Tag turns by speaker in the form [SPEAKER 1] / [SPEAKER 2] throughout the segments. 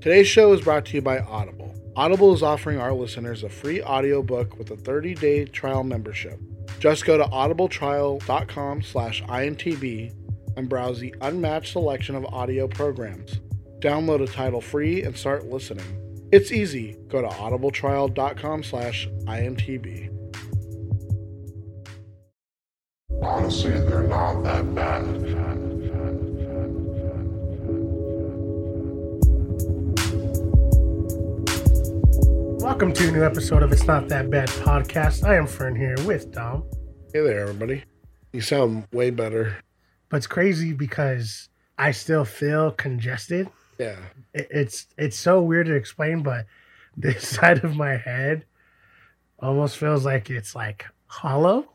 [SPEAKER 1] Today's show is brought to you by Audible. Audible is offering our listeners a free audiobook with a 30-day trial membership. Just go to audibletrial.com slash INTB and browse the unmatched selection of audio programs. Download a title free and start listening. It's easy. Go to audibletrial.com slash INTB.
[SPEAKER 2] Honestly, they're not that bad.
[SPEAKER 3] Welcome to a new episode of It's Not That Bad podcast. I am Fern here with Dom.
[SPEAKER 1] Hey there, everybody. You sound way better.
[SPEAKER 3] But it's crazy because I still feel congested.
[SPEAKER 1] Yeah.
[SPEAKER 3] It- It's it's so weird to explain, but this side of my head almost feels like it's like hollow.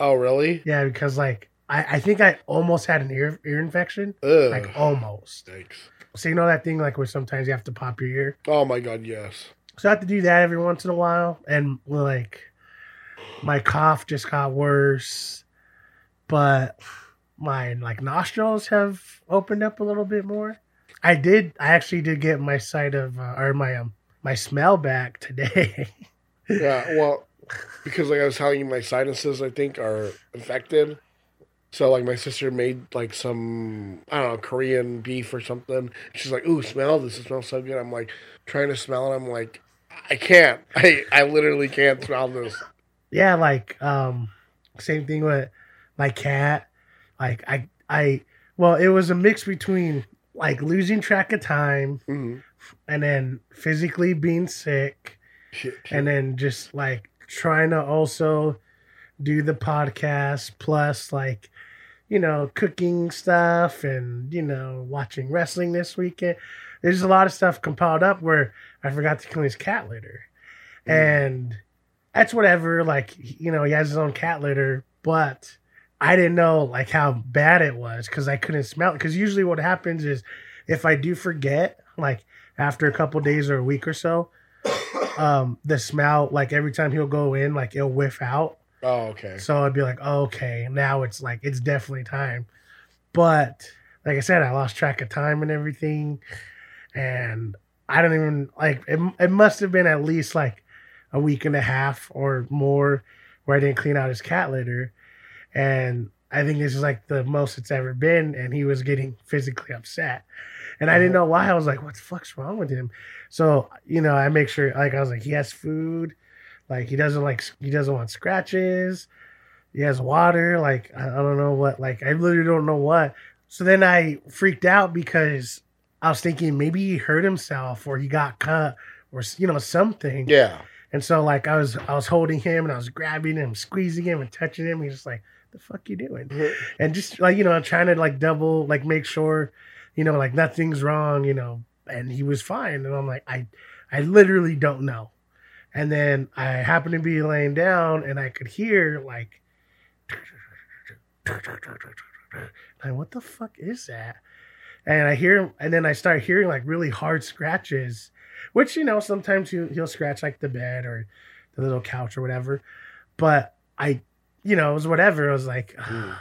[SPEAKER 1] Oh, really?
[SPEAKER 3] Yeah, because like I, I think I almost had an ear ear infection.
[SPEAKER 1] Ugh.
[SPEAKER 3] Like almost.
[SPEAKER 1] Thanks.
[SPEAKER 3] So you know that thing like where sometimes you have to pop your ear.
[SPEAKER 1] Oh my god, yes.
[SPEAKER 3] So I have to do that every once in a while, and like my cough just got worse, but my like nostrils have opened up a little bit more. I did. I actually did get my sight of uh, or my um my smell back today.
[SPEAKER 1] Yeah, well, because like I was telling you, my sinuses I think are infected. So like my sister made like some I don't know Korean beef or something. She's like, "Ooh, smell this! It smells so good." I'm like trying to smell it. I'm like, I can't. I I literally can't smell this.
[SPEAKER 3] yeah, like um same thing with my cat. Like I I well, it was a mix between like losing track of time
[SPEAKER 1] Mm-hmm.
[SPEAKER 3] and then physically being sick.
[SPEAKER 1] Shit,
[SPEAKER 3] and then just like trying to also do the podcast plus like you know cooking stuff and you know watching wrestling this weekend there's a lot of stuff compiled up where i forgot to clean his cat litter
[SPEAKER 1] Mm.
[SPEAKER 3] and that's whatever like you know he has his own cat litter but i didn't know like how bad it was because i couldn't smell it because usually what happens is if i do forget like after a couple days or a week or so um the smell like every time he'll go in like it'll whiff out
[SPEAKER 1] Oh, okay.
[SPEAKER 3] so i'd be like oh, okay now it's like it's definitely time but like i said i lost track of time and everything and i don't even like it, it must have been at least like a week and a half or more where i didn't clean out his cat litter. And i think this is like the most it's ever been and he was getting physically upset. And i didn't uh-huh. know why. I was like what the fuck's wrong with him? So you know i make sure like i was like he has food. Like he doesn't like he doesn't want scratches. He has water. Like i, I don't know what like i literally don't know what. So then i freaked out because i was thinking maybe he hurt himself or he got cut or you know something.
[SPEAKER 1] Yeah.
[SPEAKER 3] and so like i was i was holding him and i was grabbing him squeezing him and touching him. He's just like the fuck you doing? And just like you know trying to like double like make sure you know like nothing's wrong you know and he was fine. And i'm like i i literally don't know. And then i happened to be laying down and i could hear like like what the fuck is that and i hear and then i start hearing like really hard scratches which you know sometimes he'll, he'll scratch like the bed or the little couch or whatever but i you know it was whatever i was like
[SPEAKER 1] Mm.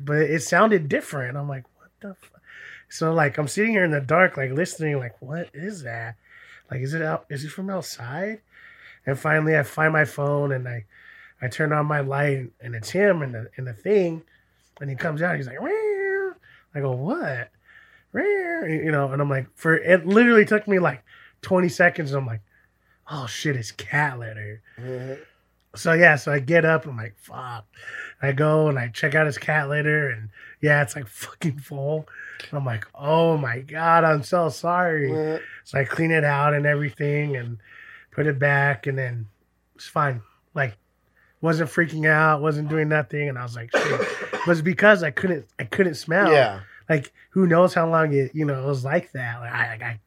[SPEAKER 3] but it sounded different. I'm like, what the? Fuck? So like, I'm sitting here in the dark, like listening, like, what is that? Like, is it out? Is it from outside? And finally, I find my phone and I, I turn on my light and it's him and the in the thing, and he comes out. He's like, "Meow." I go, what? Rare, You know, and I'm like, for it literally took me like 20 seconds. I'm like, oh shit, it's cat litter.
[SPEAKER 1] Mhm.
[SPEAKER 3] So yeah, so I get up. I'm like, fuck. I go and I check out his cat litter, and yeah, it's like fucking full. I'm like, oh my god, I'm so sorry.
[SPEAKER 1] Mhm.
[SPEAKER 3] So I clean it out and everything, and put it back, and then it's fine. Like, wasn't freaking out, wasn't doing nothing, and I was like, shit. It was because I couldn't, I couldn't smell.
[SPEAKER 1] Yeah.
[SPEAKER 3] Like, who knows how long it, you know, it was like that. Like, I, like, I,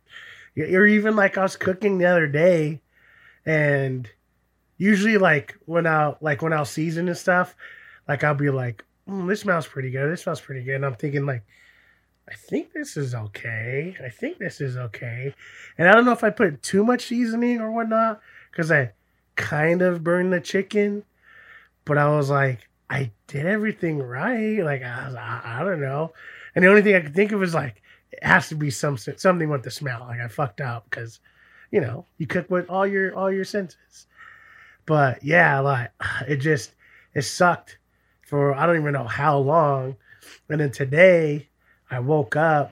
[SPEAKER 3] or even like I was cooking the other day, and usually like when I like when I'll season and stuff, like I'll be like, mm, this smells pretty good. This smells pretty good. And I'm thinking like, I think this is okay. I think this is okay. And I don't know if I put too much seasoning or whatnot because I kind of burned the chicken, but I was like, I did everything right. Like I, was, I, I don't know. And the only thing I could think of was like, it has to be some something with the smell. Like I fucked up because, you know, you cook with all your all your senses. But yeah, like it just it sucked for I don't even know how long. And then today I woke up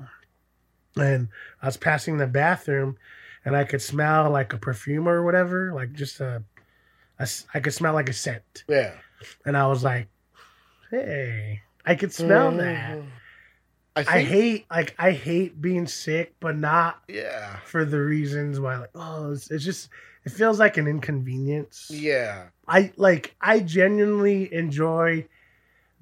[SPEAKER 3] and I was passing the bathroom and I could smell like a perfume or whatever, like just a, a I could smell like a scent.
[SPEAKER 1] Yeah.
[SPEAKER 3] And I was like, hey, I could smell mm-hmm. that.
[SPEAKER 1] I,
[SPEAKER 3] I hate like I hate being sick, but not
[SPEAKER 1] Yeah.
[SPEAKER 3] for the reasons why like oh it's, it's just it feels like an inconvenience.
[SPEAKER 1] Yeah.
[SPEAKER 3] I like I genuinely enjoy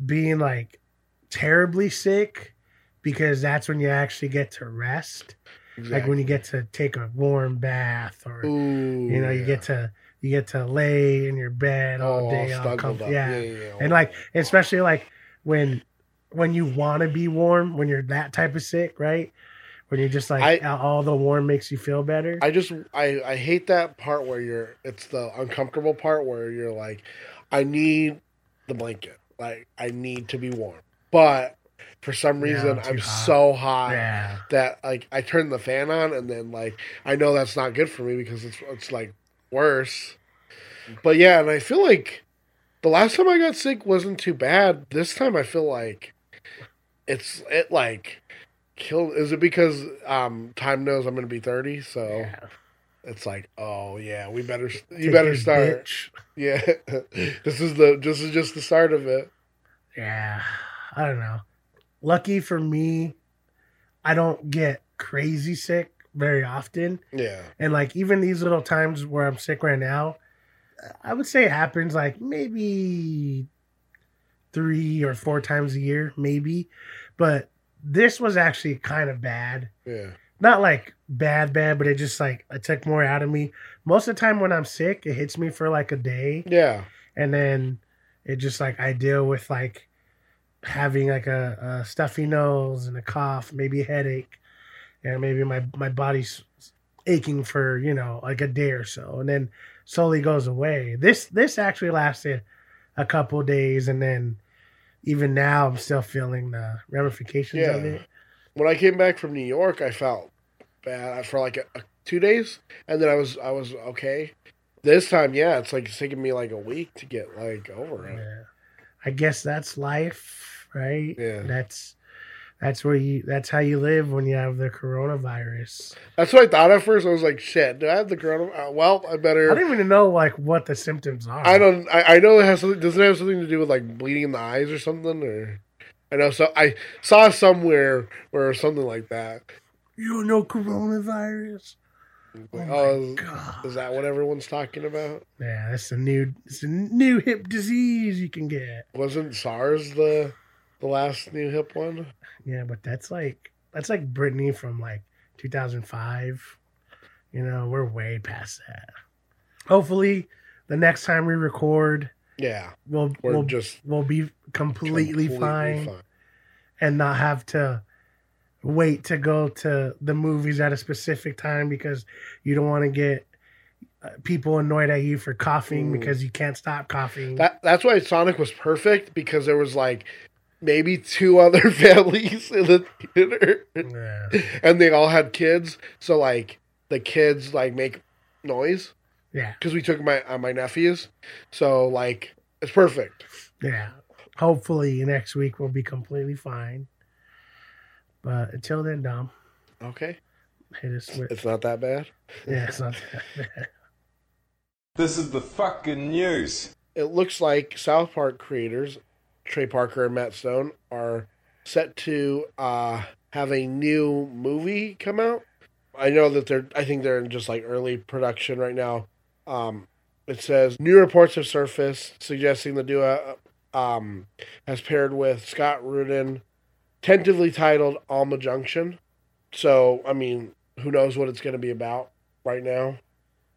[SPEAKER 3] being like terribly sick because that's when you actually get to rest. Like when you get to take a warm bath or
[SPEAKER 1] Ooh,
[SPEAKER 3] you know you
[SPEAKER 1] yeah.
[SPEAKER 3] get to you get to lay in your bed all
[SPEAKER 1] Oh,
[SPEAKER 3] day all
[SPEAKER 1] snuggled
[SPEAKER 3] comf- yeah.
[SPEAKER 1] yeah, yeah, yeah.
[SPEAKER 3] and like especially like when when you want to be warm when you're that type of sick right when you're just like
[SPEAKER 1] I-
[SPEAKER 3] all the warm makes you feel better
[SPEAKER 1] I just I I hate that part where you're it's the uncomfortable part where you're like I need the blanket. Like I need to be warm. But for some
[SPEAKER 3] Yeah,
[SPEAKER 1] reason
[SPEAKER 3] too
[SPEAKER 1] I'm
[SPEAKER 3] hot.
[SPEAKER 1] so hot
[SPEAKER 3] yeah
[SPEAKER 1] that like I turn the fan on and then like I know that's not good for me because it's it's like worse. But yeah, and I feel like the last time I got sick wasn't too bad. This time I feel like it's it like killed is it because um time knows I'm gonna be 30 so
[SPEAKER 3] yeah.
[SPEAKER 1] it's like oh yeah we better you
[SPEAKER 3] Take
[SPEAKER 1] better start
[SPEAKER 3] bitch.
[SPEAKER 1] yeah this is the this is just the start of it
[SPEAKER 3] yeah i don't know lucky for me i don't get crazy sick very often.
[SPEAKER 1] Yeah.
[SPEAKER 3] And like even these little times where i'm sick right now i would say it happens like maybe three or four times a year maybe. But this was actually kind of bad.
[SPEAKER 1] Yeah.
[SPEAKER 3] Not like bad bad but it just like it took more out of me. Most of the time when i'm sick it hits me for like a day.
[SPEAKER 1] Yeah.
[SPEAKER 3] And then it just like i deal with like having like a, a stuffy nose and a cough maybe a headache and maybe my my body's aching for you know like a day or so and then slowly goes away this this actually lasted a couple days and then even now i'm still feeling the ramifications
[SPEAKER 1] Yeah.
[SPEAKER 3] of it
[SPEAKER 1] when I came back from New York, I felt bad for like a, a, two days, and then I was I was okay. This time, yeah, it's like it's taking me like a week to get like over it.
[SPEAKER 3] Yeah. I guess that's life, right?
[SPEAKER 1] Yeah.
[SPEAKER 3] That's that's where you that's how you live when you have the coronavirus.
[SPEAKER 1] That's what I thought at first. I was like, "Shit, do I have the coronavirus? Uh, well, I better.
[SPEAKER 3] I
[SPEAKER 1] better."
[SPEAKER 3] don't even know like what the symptoms are.
[SPEAKER 1] I don't. I, I know it has something. Doesn't it have something to do with like bleeding in the eyes or something? Or I know. So I saw somewhere where something like that.
[SPEAKER 3] You know coronavirus?
[SPEAKER 1] Like,
[SPEAKER 3] oh
[SPEAKER 1] oh, is,
[SPEAKER 3] god!
[SPEAKER 1] is that what everyone's talking about?
[SPEAKER 3] Yeah, it's a new it's a new hip disease you can get.
[SPEAKER 1] Wasn't SARS the the last new hip one?
[SPEAKER 3] Yeah, but that's like that's like Britney from like 2005. You know, we're way past that. Hopefully, the next time we record,
[SPEAKER 1] Yeah,
[SPEAKER 3] we'll
[SPEAKER 1] we're
[SPEAKER 3] we'll,
[SPEAKER 1] just
[SPEAKER 3] we'll be completely, fine,
[SPEAKER 1] fine.
[SPEAKER 3] and not have to wait to go to the movies at a specific time because you don't want to get uh, people annoyed at you for coughing
[SPEAKER 1] Ooh.
[SPEAKER 3] because you can't stop coughing.
[SPEAKER 1] That that's why Sonic was perfect because there was like maybe two other families in the theater,
[SPEAKER 3] yeah.
[SPEAKER 1] and they all had kids. So like the kids like make noise
[SPEAKER 3] yeah,
[SPEAKER 1] because we took my uh, my nephews. So like it's perfect.
[SPEAKER 3] yeah. Hopefully next week we'll be completely fine. But until then, Dom,
[SPEAKER 1] Okay,
[SPEAKER 3] hit us with
[SPEAKER 1] it's not that bad.
[SPEAKER 3] yeah, it's not that bad.
[SPEAKER 4] This is the fucking news.
[SPEAKER 1] It looks like South Park creators Trey Parker and Matt Stone are set to uh, have a new movie come out. I know that they're. I think they're in just like early production right now. Um, it says new reports have surfaced suggesting the duo um, has paired with Scott Rudin, tentatively titled Alma Junction. So I mean, who knows what it's going to be about right now?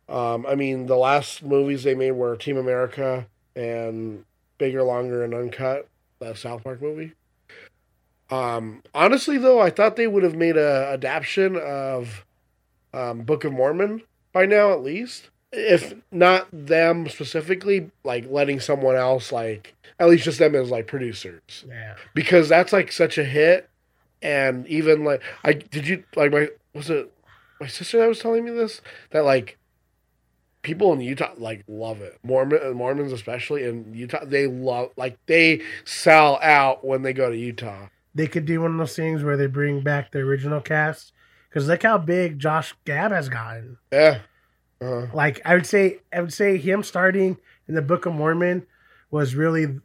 [SPEAKER 1] Um, I mean, the last movies they made were Team America and Bigger, Longer, and Uncut, the South Park movie. Um, honestly, though, I thought they would have made a adaptation of um, Book of Mormon by now, at least. If not them specifically, like letting someone else, like at least just them as like producers,
[SPEAKER 3] Yeah,
[SPEAKER 1] because that's like such a hit and even like I did you like my was it my sister that was telling me this that like people in Utah like love it Mormon Mormons especially in Utah they love like they sell out when they go to Utah.
[SPEAKER 3] They could do one of those things where they bring back the original cast because look how big Josh Gad has gotten.
[SPEAKER 1] Yeah. Uh,
[SPEAKER 3] Like I would say, I would say him starting in the Book of Mormon was really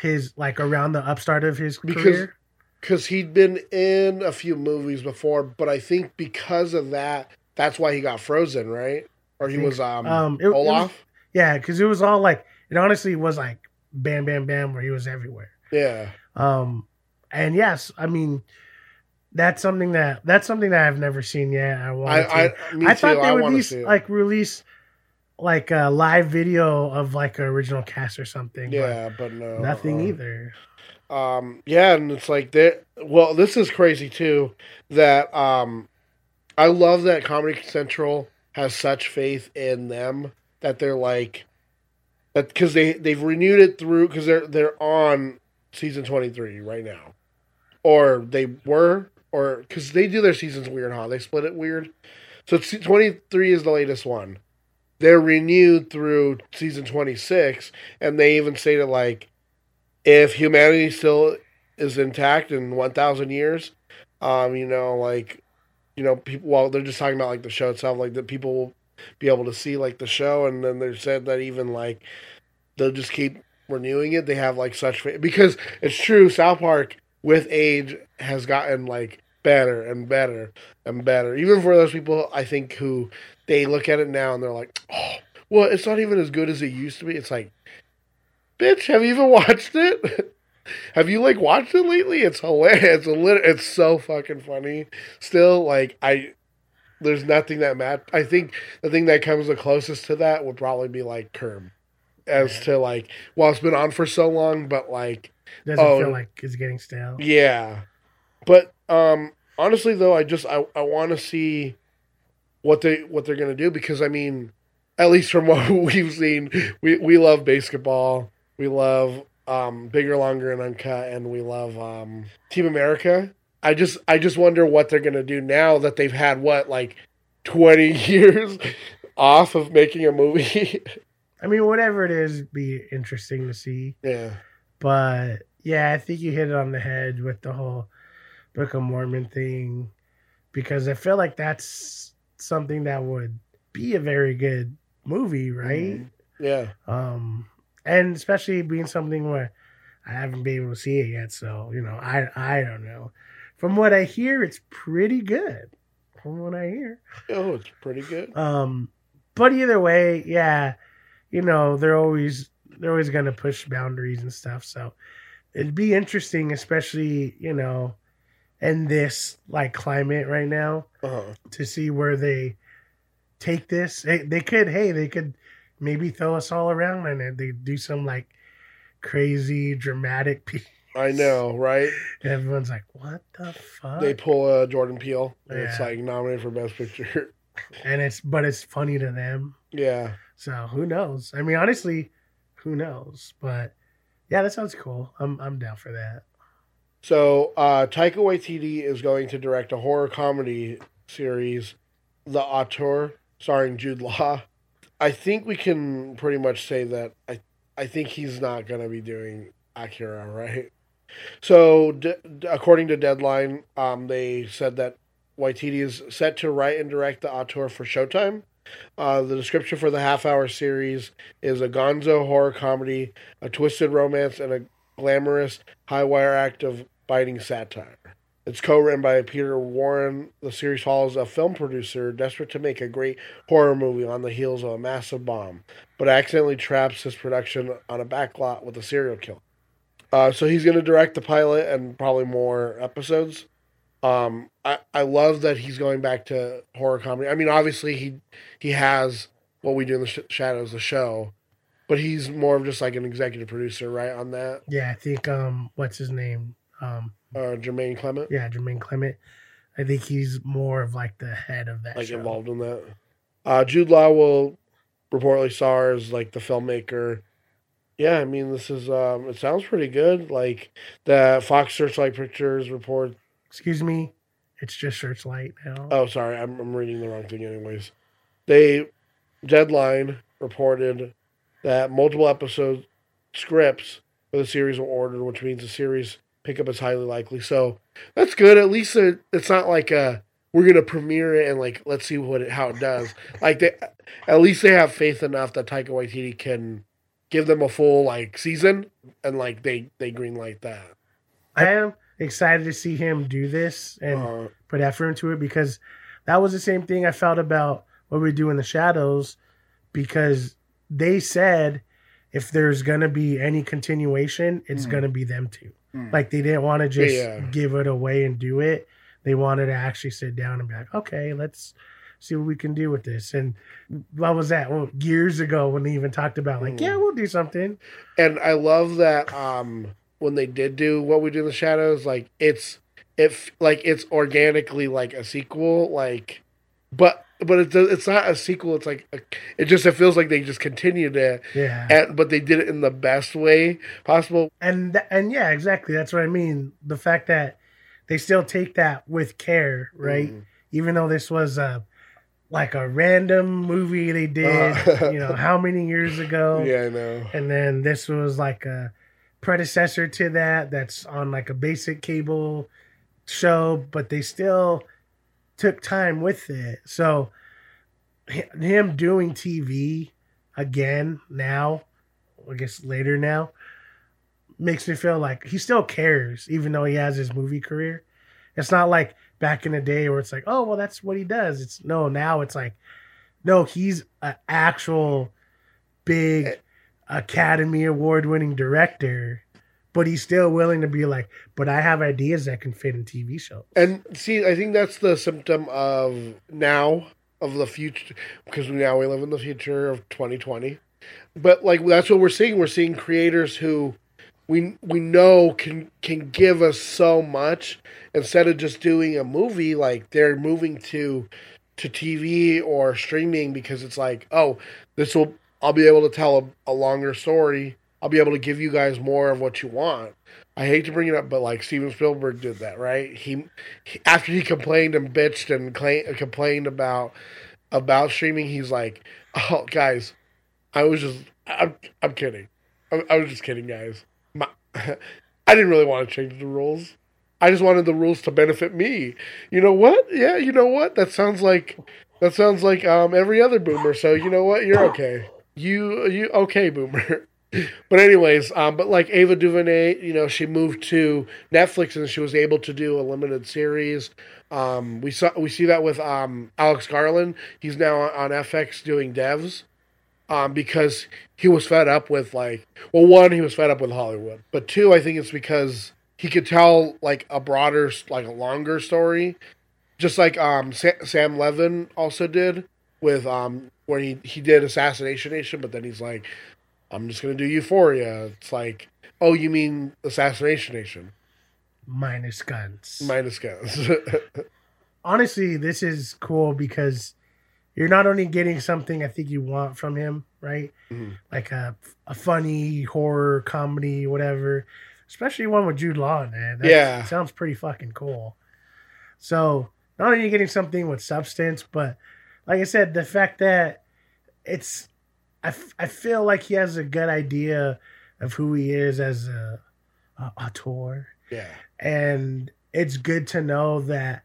[SPEAKER 3] his like around the upstart of his
[SPEAKER 1] Because-
[SPEAKER 3] career.
[SPEAKER 1] because he'd been in a few movies before, but I think because of that, that's why he got frozen, right? Or he
[SPEAKER 3] think-
[SPEAKER 1] was um,
[SPEAKER 3] um, it- it was-
[SPEAKER 1] Olaf.
[SPEAKER 3] Yeah, because it was all like it honestly was like bam, bam, bam, where he was everywhere.
[SPEAKER 1] yeah,
[SPEAKER 3] Um, and yes, I mean that's something that that's something that I've never seen yet. I
[SPEAKER 1] I,
[SPEAKER 3] to.
[SPEAKER 1] I,
[SPEAKER 3] I
[SPEAKER 1] too.
[SPEAKER 3] thought they
[SPEAKER 1] I
[SPEAKER 3] would
[SPEAKER 1] want
[SPEAKER 3] be like release like a live video of like an original cast or something.
[SPEAKER 1] yeah, but no,
[SPEAKER 3] nothing
[SPEAKER 1] uh-uh.
[SPEAKER 3] either.
[SPEAKER 1] Um, yeah, and it's like that. Well, this is crazy too. That um, I love that Comedy Central has such faith in them that they're like that because they they've renewed it through because they're they're on season twenty three right now, or they were, or because they do their seasons weird, huh? They split it weird. So twenty three is the latest one. They're renewed through season twenty six, and they even stated like if humanity still is intact in 1000 years um you know like you know people well they're just talking about like the show itself like that people will be able to see like the show and then they said that even like they'll just keep renewing it. They have like such because it's true south park with age has gotten like better and better and better. Even for those people i think who they look at it now and they're like oh well it's not even as good as it used to be. It's like bitch, have you even watched it? Have you like watched it lately? It's hilarious. It's lit- It's so fucking funny. Still, like I, there's nothing that mat. I think the thing that comes the closest to that would probably be like Curb, as to like, well, it's been on for so long, but like,
[SPEAKER 3] Doesn't
[SPEAKER 1] Oh.
[SPEAKER 3] feel like it's getting stale.
[SPEAKER 1] yeah. But um, honestly, though, I just I I want to see what they what they're gonna do because I mean, at least from what we've seen, we we love basketball. We love um, bigger, longer, and uncut, and we love um, Team America. I just I just wonder what they're gonna do now that they've had what like twenty years off of making a movie.
[SPEAKER 3] I mean, whatever it is, be interesting to see.
[SPEAKER 1] yeah,
[SPEAKER 3] But yeah, I think you hit it on the head with the whole Book of Mormon thing because I feel like that's something that would be a very good movie, right?
[SPEAKER 1] Mhm. yeah.
[SPEAKER 3] Um, and especially being something where I haven't been able to see it yet, so you know, I I don't know. From what I hear, it's pretty good. From what I hear,
[SPEAKER 1] Oh, it's pretty good.
[SPEAKER 3] um, but either way, yeah, you know, they're always they're always gonna push boundaries and stuff. So it'd be interesting, especially you know, in this like climate right now,
[SPEAKER 1] Uh-huh.
[SPEAKER 3] to see where they take this. They, they could, hey, they could maybe throw us all around and they do some like crazy dramatic. Piece.
[SPEAKER 1] I know, right?
[SPEAKER 3] And everyone's like, what the fuck?
[SPEAKER 1] They pull a Jordan Peele, and it's like nominated for Best Picture.
[SPEAKER 3] and it's but it's funny to them.
[SPEAKER 1] yeah,
[SPEAKER 3] So who knows? I mean, honestly, who knows? But yeah, that sounds cool. I'm I'm down for that.
[SPEAKER 1] So uh, Taika Waititi is going to direct a horror comedy series, The Auteur, starring Jude Law. I think we can pretty much say that I I think he's not going to be doing Akira, right? So, d- according to Deadline, um, they said that Waititi is set to write and direct The Auteur for Showtime. Uh, the description for the half-hour series is a gonzo horror comedy, a twisted romance, and a glamorous high-wire act of biting satire. It's co-written by Peter Warren. The series follows a film producer desperate to make a great horror movie on the heels of a massive bomb, but accidentally traps his production on a backlot with a serial killer. Uh, so he's going to direct the pilot and probably more episodes. Um, I, I love that he's going back to horror comedy. I mean, obviously he he has what we do in the sh- shadows, the show, but he's more of just like an executive producer, right? On that,
[SPEAKER 3] Yeah, I think um, what's his name? Um,
[SPEAKER 1] uh, Jermaine Clement.
[SPEAKER 3] yeah, Jermaine Clement. I think he's more of like the head of that
[SPEAKER 1] like
[SPEAKER 3] show.
[SPEAKER 1] involved in that. Uh, Jude Law will reportedly star as like the filmmaker. Yeah, I mean this is um, it sounds pretty good. Like the Fox Searchlight Pictures report
[SPEAKER 3] excuse me, it's just Searchlight now.
[SPEAKER 1] Oh, sorry, I'm, I'm reading the wrong thing. Anyways, they deadline reported that multiple episode scripts for the series were ordered, which means the series pickup is highly likely. So that's good. At least it, it's not like a we're gonna premiere it and like let's see what it, how it does. Like they, at least they have faith enough that Taika Waititi can give them a full like season and like they they green light that.
[SPEAKER 3] I am excited to see him do this and
[SPEAKER 1] Uh,
[SPEAKER 3] put effort into it because that was the same thing I felt about what we do in the shadows because they said if there's gonna be any continuation, it's
[SPEAKER 1] Mm.
[SPEAKER 3] gonna be them two.
[SPEAKER 1] Mm.
[SPEAKER 3] Like they didn't want to just
[SPEAKER 1] Yeah.
[SPEAKER 3] give it away and do it. They wanted to actually sit down and be like, okay, let's see what we can do with this. And what was that? Well, years ago when they even talked about like,
[SPEAKER 1] Mm.
[SPEAKER 3] yeah, we'll do something.
[SPEAKER 1] and I love that um when they did do what we do in the shadows, like it's if like it's organically like a sequel, like but but it does, it's not a sequel. It's like a, it just it feels like they just continued it,
[SPEAKER 3] Yeah.
[SPEAKER 1] and but they did it in the best way possible.
[SPEAKER 3] and and yeah, exactly. That's what I mean. The fact that they still take that with care, right?
[SPEAKER 1] Mhm.
[SPEAKER 3] Even though this was a like a random movie they did,
[SPEAKER 1] Uh.
[SPEAKER 3] you know, how many years ago?
[SPEAKER 1] Yeah, I know.
[SPEAKER 3] And then this was like a predecessor to that that's on like a basic cable show, but they still took time with it. So him doing TV again now, I guess later now, makes me feel like he still cares, even though he has his movie career. It's not like back in the day where it's like, oh well, that's what he does. It's no, now it's like, no, he's an actual big eh. Academy Award winning director, but he's still willing to be like, but I have ideas that can fit in TV shows.
[SPEAKER 1] And see, I think that's the symptom of now of the future because now we live in the future of 2020. But like that's what we're seeing. We're seeing creators who we we know can can give us so much instead of just doing a movie. Like they're moving to to TV or streaming because it's like, oh, this will I'll be able to tell a, a longer story. I'll be able to give you guys more of what you want. I hate to bring it up, but like Steven Spielberg did that, right? He, he after he complained and bitched and complained about about streaming, he's like, "Oh, guys, I was just, I'm, I'm kidding. I, I was just kidding, guys. My, I didn't really want to change the rules. I just wanted the rules to benefit me. You know what? Yeah, you know what? That sounds like that sounds like um every other boomer. So you know what? You're okay. You you okay, boomer." but anyways, um, but like Ava DuVernay, you know, she moved to Netflix and she was able to do a limited series. Um, we saw we see that with um Alex Garland. He's now on FX doing devs. Um, because he was fed up with like, well, one, he was fed up with Hollywood, but two, I think it's because he could tell like a broader, like a longer story, just like um Sa- Sam Levin also did with um where he he did Assassination Nation, but then he's like, I'm just gonna do Euphoria. It's like, oh, you mean Assassination Nation
[SPEAKER 3] Minus guns.
[SPEAKER 1] minus guns?
[SPEAKER 3] Honestly, this is cool because you're not only getting something I think you want from him, right?
[SPEAKER 1] Mhm.
[SPEAKER 3] Like a a funny horror comedy, whatever. Especially one with Jude Law, man. That
[SPEAKER 1] Yeah.
[SPEAKER 3] sounds pretty fucking cool. So not only are you getting something with substance, but like I said, the fact that it's, I, f- I feel like he has a good idea of who he is as a, a auteur.
[SPEAKER 1] Yeah,
[SPEAKER 3] and it's good to know that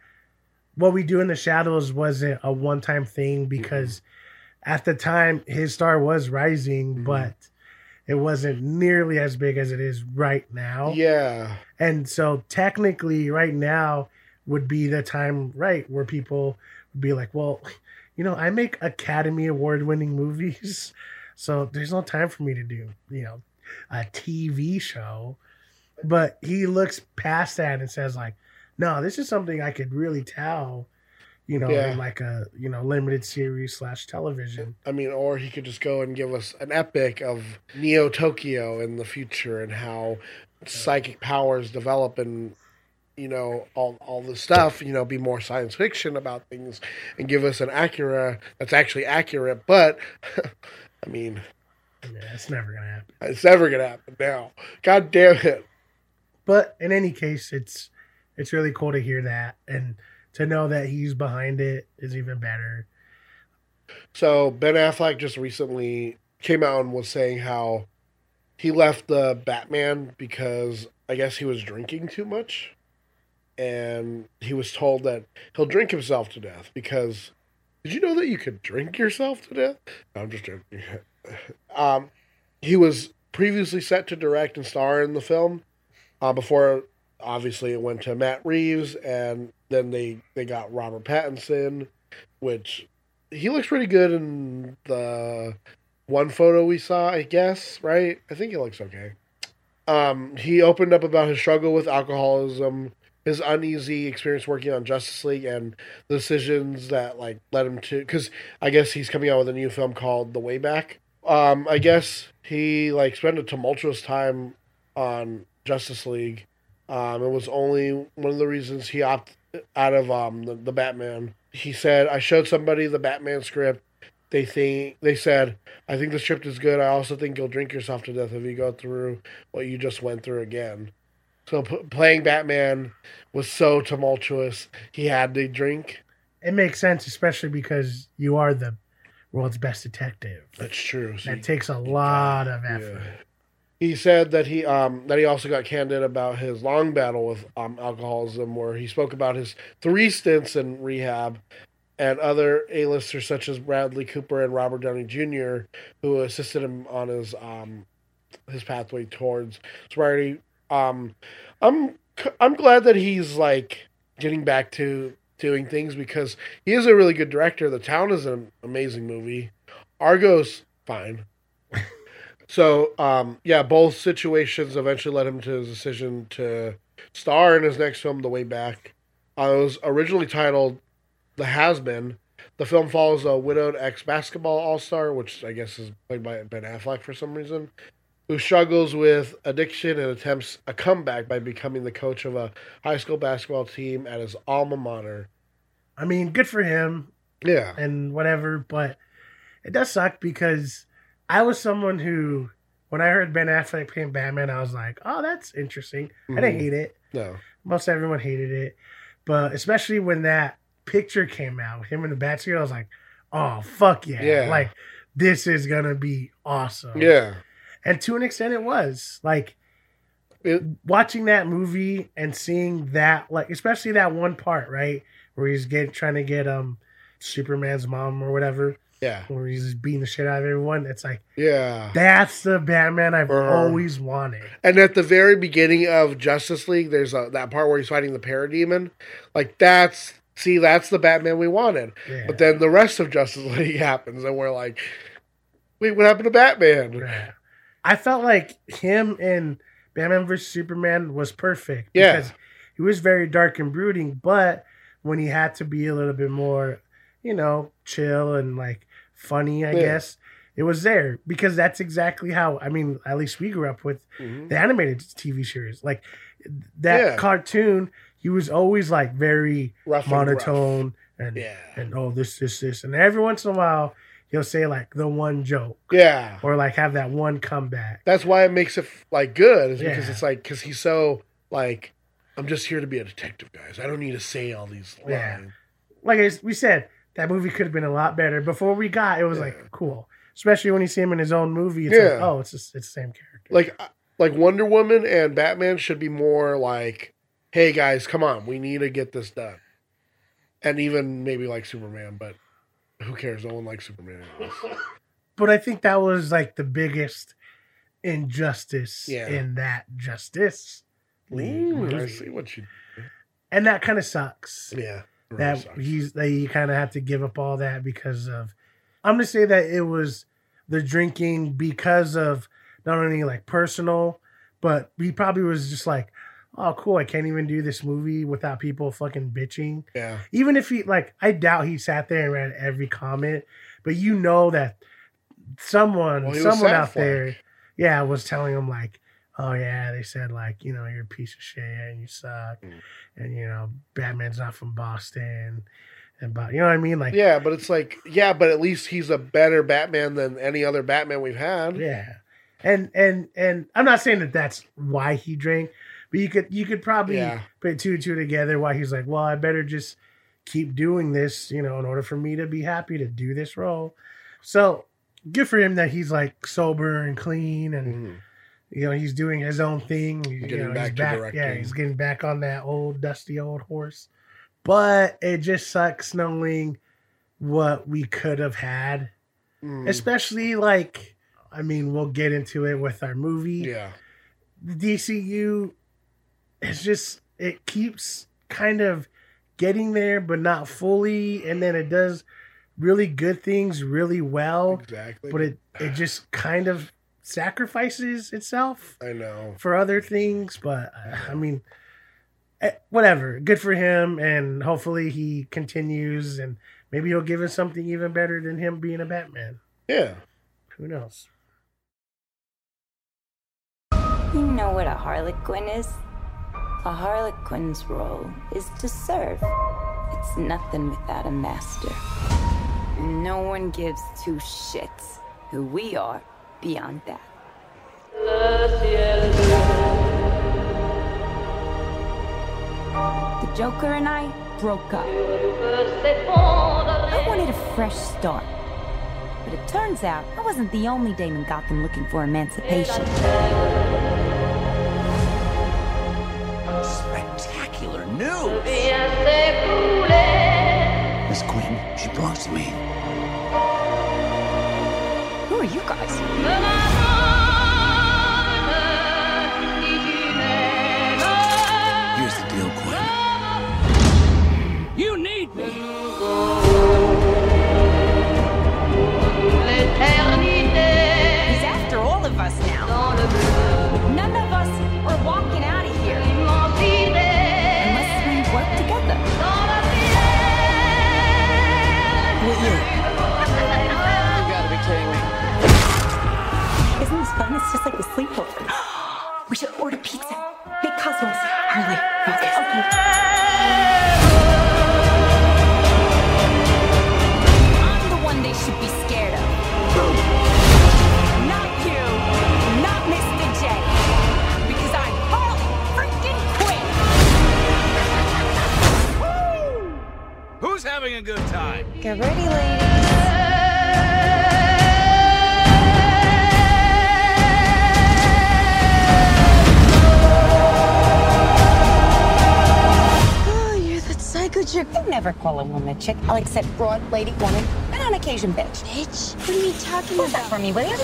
[SPEAKER 3] what we do in the shadows wasn't a one-time thing because at the time his star was rising
[SPEAKER 1] Mhm.
[SPEAKER 3] but it wasn't nearly as big as it is right now.
[SPEAKER 1] Yeah,
[SPEAKER 3] and so technically right now would be the time right where people would be like well you know i make academy award winning movies so there's no time for me to do you know a tv show but he looks past that and says like no this is something i could really tell you know
[SPEAKER 1] Yeah.
[SPEAKER 3] in like a you know limited series slash television
[SPEAKER 1] I mean, or he could just go and give us an epic of Neo Tokyo in the future and how psychic powers develop and you know all all the stuff. You know, be more science fiction about things and give us an Akira that's actually accurate. But I mean,
[SPEAKER 3] yeah it's never gonna happen
[SPEAKER 1] it's never gonna happen now. God damn it!
[SPEAKER 3] but in any case it's it's really cool to hear that and to know that he's behind it is even better.
[SPEAKER 1] So Ben Affleck just recently came out and was saying how he left the Batman because I guess he was drinking too much. And he was told that he'll drink himself to death because did you know that you could drink yourself to death? No, I'm just joking. um, he was previously set to direct and star in the film uh, before obviously it went to Matt Reeves and then they, they got Robert Pattinson, which he looks pretty good in the one photo we saw, I guess, right? I think he looks okay. Um, he opened up about his struggle with alcoholism, his uneasy experience working on Justice League, and the decisions that like led him to. Because I guess he's coming out with a new film called The Way Back. Um, I guess he like spent a tumultuous time on Justice League. Um, it was only one of the reasons he opted out of um the, the Batman. He said, "I showed somebody the Batman script. They think they said, I think the script is good. I also think you'll drink yourself to death if you go through what you just went through again." So p- playing Batman was so tumultuous. He had to drink.
[SPEAKER 3] It makes sense, especially because you are the world's best detective.
[SPEAKER 1] That's true. So
[SPEAKER 3] That
[SPEAKER 1] you-
[SPEAKER 3] takes a lot of effort.
[SPEAKER 1] Yeah. He said that he um that he also got candid about his long battle with um alcoholism, where he spoke about his three stints in rehab, and other A-listers such as Bradley Cooper and Robert Downey Jr., who assisted him on his um his pathway towards sobriety. Um, I'm I'm glad that he's like getting back to doing things because he is a really good director. The Town is an amazing movie. Argo's fine. So, um, yeah, both situations eventually led him to his decision to star in his next film, The Way Back. Uh, it was originally titled The Has Been. The film follows a widowed ex basketball all star, which I guess is played by Ben Affleck for some reason, who struggles with addiction and attempts a comeback by becoming the coach of a high school basketball team at his alma mater.
[SPEAKER 3] I mean, good for him
[SPEAKER 1] Yeah.
[SPEAKER 3] and whatever, but it does suck because I was someone who, when I heard Ben Affleck playing Batman, I was like, oh, that's interesting. I didn't
[SPEAKER 1] Mhm.
[SPEAKER 3] hate it.
[SPEAKER 1] No.
[SPEAKER 3] Most everyone hated it, but especially when that picture came out, him in the Batsuit, I was like, oh, fuck yeah.
[SPEAKER 1] Yeah.
[SPEAKER 3] Like, this is going to be awesome.
[SPEAKER 1] Yeah.
[SPEAKER 3] And to an extent, it was. Like,
[SPEAKER 1] It,
[SPEAKER 3] watching that movie and seeing that like especially that one part right where he's getting trying to get um superman's mom or whatever
[SPEAKER 1] yeah.
[SPEAKER 3] where he's beating the shit out of everyone it's like
[SPEAKER 1] Yeah.
[SPEAKER 3] that's the batman i've
[SPEAKER 1] Uh-huh.
[SPEAKER 3] always wanted
[SPEAKER 1] And at the very beginning of Justice League, there's a, that part where he's fighting the parademon. Like that's see, that's the Batman we wanted.
[SPEAKER 3] yeah
[SPEAKER 1] But then the rest of Justice League happens, and we're like, wait, what happened to Batman?
[SPEAKER 3] Yeah. I felt like him in batman vs superman was perfect
[SPEAKER 1] Yeah.
[SPEAKER 3] because he was very dark and brooding but when he had to be a little bit more you know chill and like funny i
[SPEAKER 1] Yeah.
[SPEAKER 3] guess it was there because that's exactly how I mean, at least we grew up with
[SPEAKER 1] Mhm.
[SPEAKER 3] the animated TV series. Like that
[SPEAKER 1] Yeah.
[SPEAKER 3] cartoon, he was always like very
[SPEAKER 1] Rough and
[SPEAKER 3] monotone and
[SPEAKER 1] Yeah.
[SPEAKER 3] and oh this this this and every once in a while he'll say like the one joke
[SPEAKER 1] Yeah.
[SPEAKER 3] or like have that one comeback.
[SPEAKER 1] That's why it makes it like good, is because it's like because he's so like, I'm just here to be a detective, guys. I don't need to say all these
[SPEAKER 3] Yeah.
[SPEAKER 1] lines.
[SPEAKER 3] Like we said, that movie could have been a lot better. Before we got, it was
[SPEAKER 1] Yeah.
[SPEAKER 3] like cool, especially when you see him in his own movie. It's like,
[SPEAKER 1] Yeah.
[SPEAKER 3] oh, it's just, it's the same character.
[SPEAKER 1] Like, uh, like Wonder Woman and Batman should be more like, hey guys, come on, we need to get this done. And even maybe like Superman, but who cares? No one likes Superman.
[SPEAKER 3] but I think that was like the biggest injustice
[SPEAKER 1] Yeah.
[SPEAKER 3] in that justice league
[SPEAKER 1] Ooh, I
[SPEAKER 3] movie.
[SPEAKER 1] see what you.
[SPEAKER 3] and that kind of sucks.
[SPEAKER 1] Yeah.
[SPEAKER 3] that
[SPEAKER 1] sucks.
[SPEAKER 3] he's that you kind of have to give up all that because of. I'm gonna say that it was the drinking because of not only like personal, but he probably was just like, oh cool, I can't even do this movie without people fucking bitching.
[SPEAKER 1] Yeah.
[SPEAKER 3] Even if he like, I doubt he sat there and read every comment, but you know that someone,
[SPEAKER 1] Well,
[SPEAKER 3] someone out there,
[SPEAKER 1] it.
[SPEAKER 3] yeah, was telling him like, oh yeah, they said like, you know, you're a piece of shit and you suck,
[SPEAKER 1] Mm.
[SPEAKER 3] and you know, Batman's not from Boston, and but you know what I mean, like,
[SPEAKER 1] Yeah, but it's like, yeah, but at least he's a better Batman than any other Batman we've had.
[SPEAKER 3] yeah, and and and I'm not saying that that's why he drank, But you could you could probably
[SPEAKER 1] Yeah.
[SPEAKER 3] put two and two together. Why he's like, well, I better just keep doing this, you know, in order for me to be happy to do this role. So good for him that he's like sober and clean and
[SPEAKER 1] Mhm.
[SPEAKER 3] you know he's doing his own thing. You know,
[SPEAKER 1] back to
[SPEAKER 3] back. Yeah, he's getting back on that old dusty old horse. But it just sucks knowing what we could have had,
[SPEAKER 1] Mm.
[SPEAKER 3] especially like. I mean, we'll get into it with our movie
[SPEAKER 1] Yeah.
[SPEAKER 3] the DCU it's just it keeps kind of getting there but not fully and then it does really good things really well
[SPEAKER 1] Exactly.
[SPEAKER 3] but it it just kind of sacrifices itself
[SPEAKER 1] I know.
[SPEAKER 3] for other things but uh, I mean eh, whatever good for him and hopefully he continues and maybe he'll give us something even better than him being a Batman
[SPEAKER 1] Yeah.
[SPEAKER 3] who knows
[SPEAKER 5] You know what a harlequin is? A harlequin's role is to serve. It's nothing without a master. No one gives two shits who we are beyond that. The Joker and I broke up. I wanted a fresh start. But it turns out I wasn't the only dame in Gotham looking for emancipation.
[SPEAKER 6] News! Miss Quinn, she belongs to me.
[SPEAKER 5] Who are you guys? Fun? It's just like a sleepover. we should order pizza. Big cosmos. Harley, focus. I'm the one they should be scared of. Not you. Not Mr. J. Because I'm Harley freaking Quinn.
[SPEAKER 6] Who's having a good time?
[SPEAKER 5] Get ready, ladies.
[SPEAKER 7] You're that psycho chick.
[SPEAKER 5] I never call a woman a chick. I like said broad, lady, woman, and on occasion bitch.
[SPEAKER 7] Bitch, what are you talking
[SPEAKER 5] Who's that
[SPEAKER 7] about?
[SPEAKER 5] for me, will you?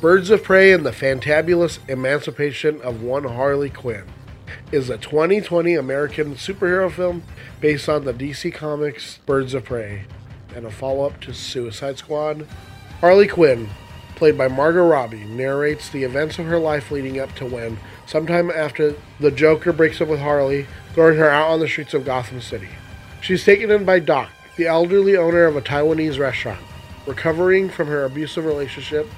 [SPEAKER 1] Birds of Prey and the Fantabulous Emancipation of One Harley Quinn is a 2020 American superhero film based on the DC Comics Birds of Prey and a follow up to Suicide Squad. Harley Quinn, played by Margot Robbie, narrates the events of her life leading up to when, sometime after the Joker breaks up with Harley, throwing her out on the streets of Gotham City. She's taken in by Doc, the elderly owner of a Taiwanese restaurant. Recovering from her abusive relationship,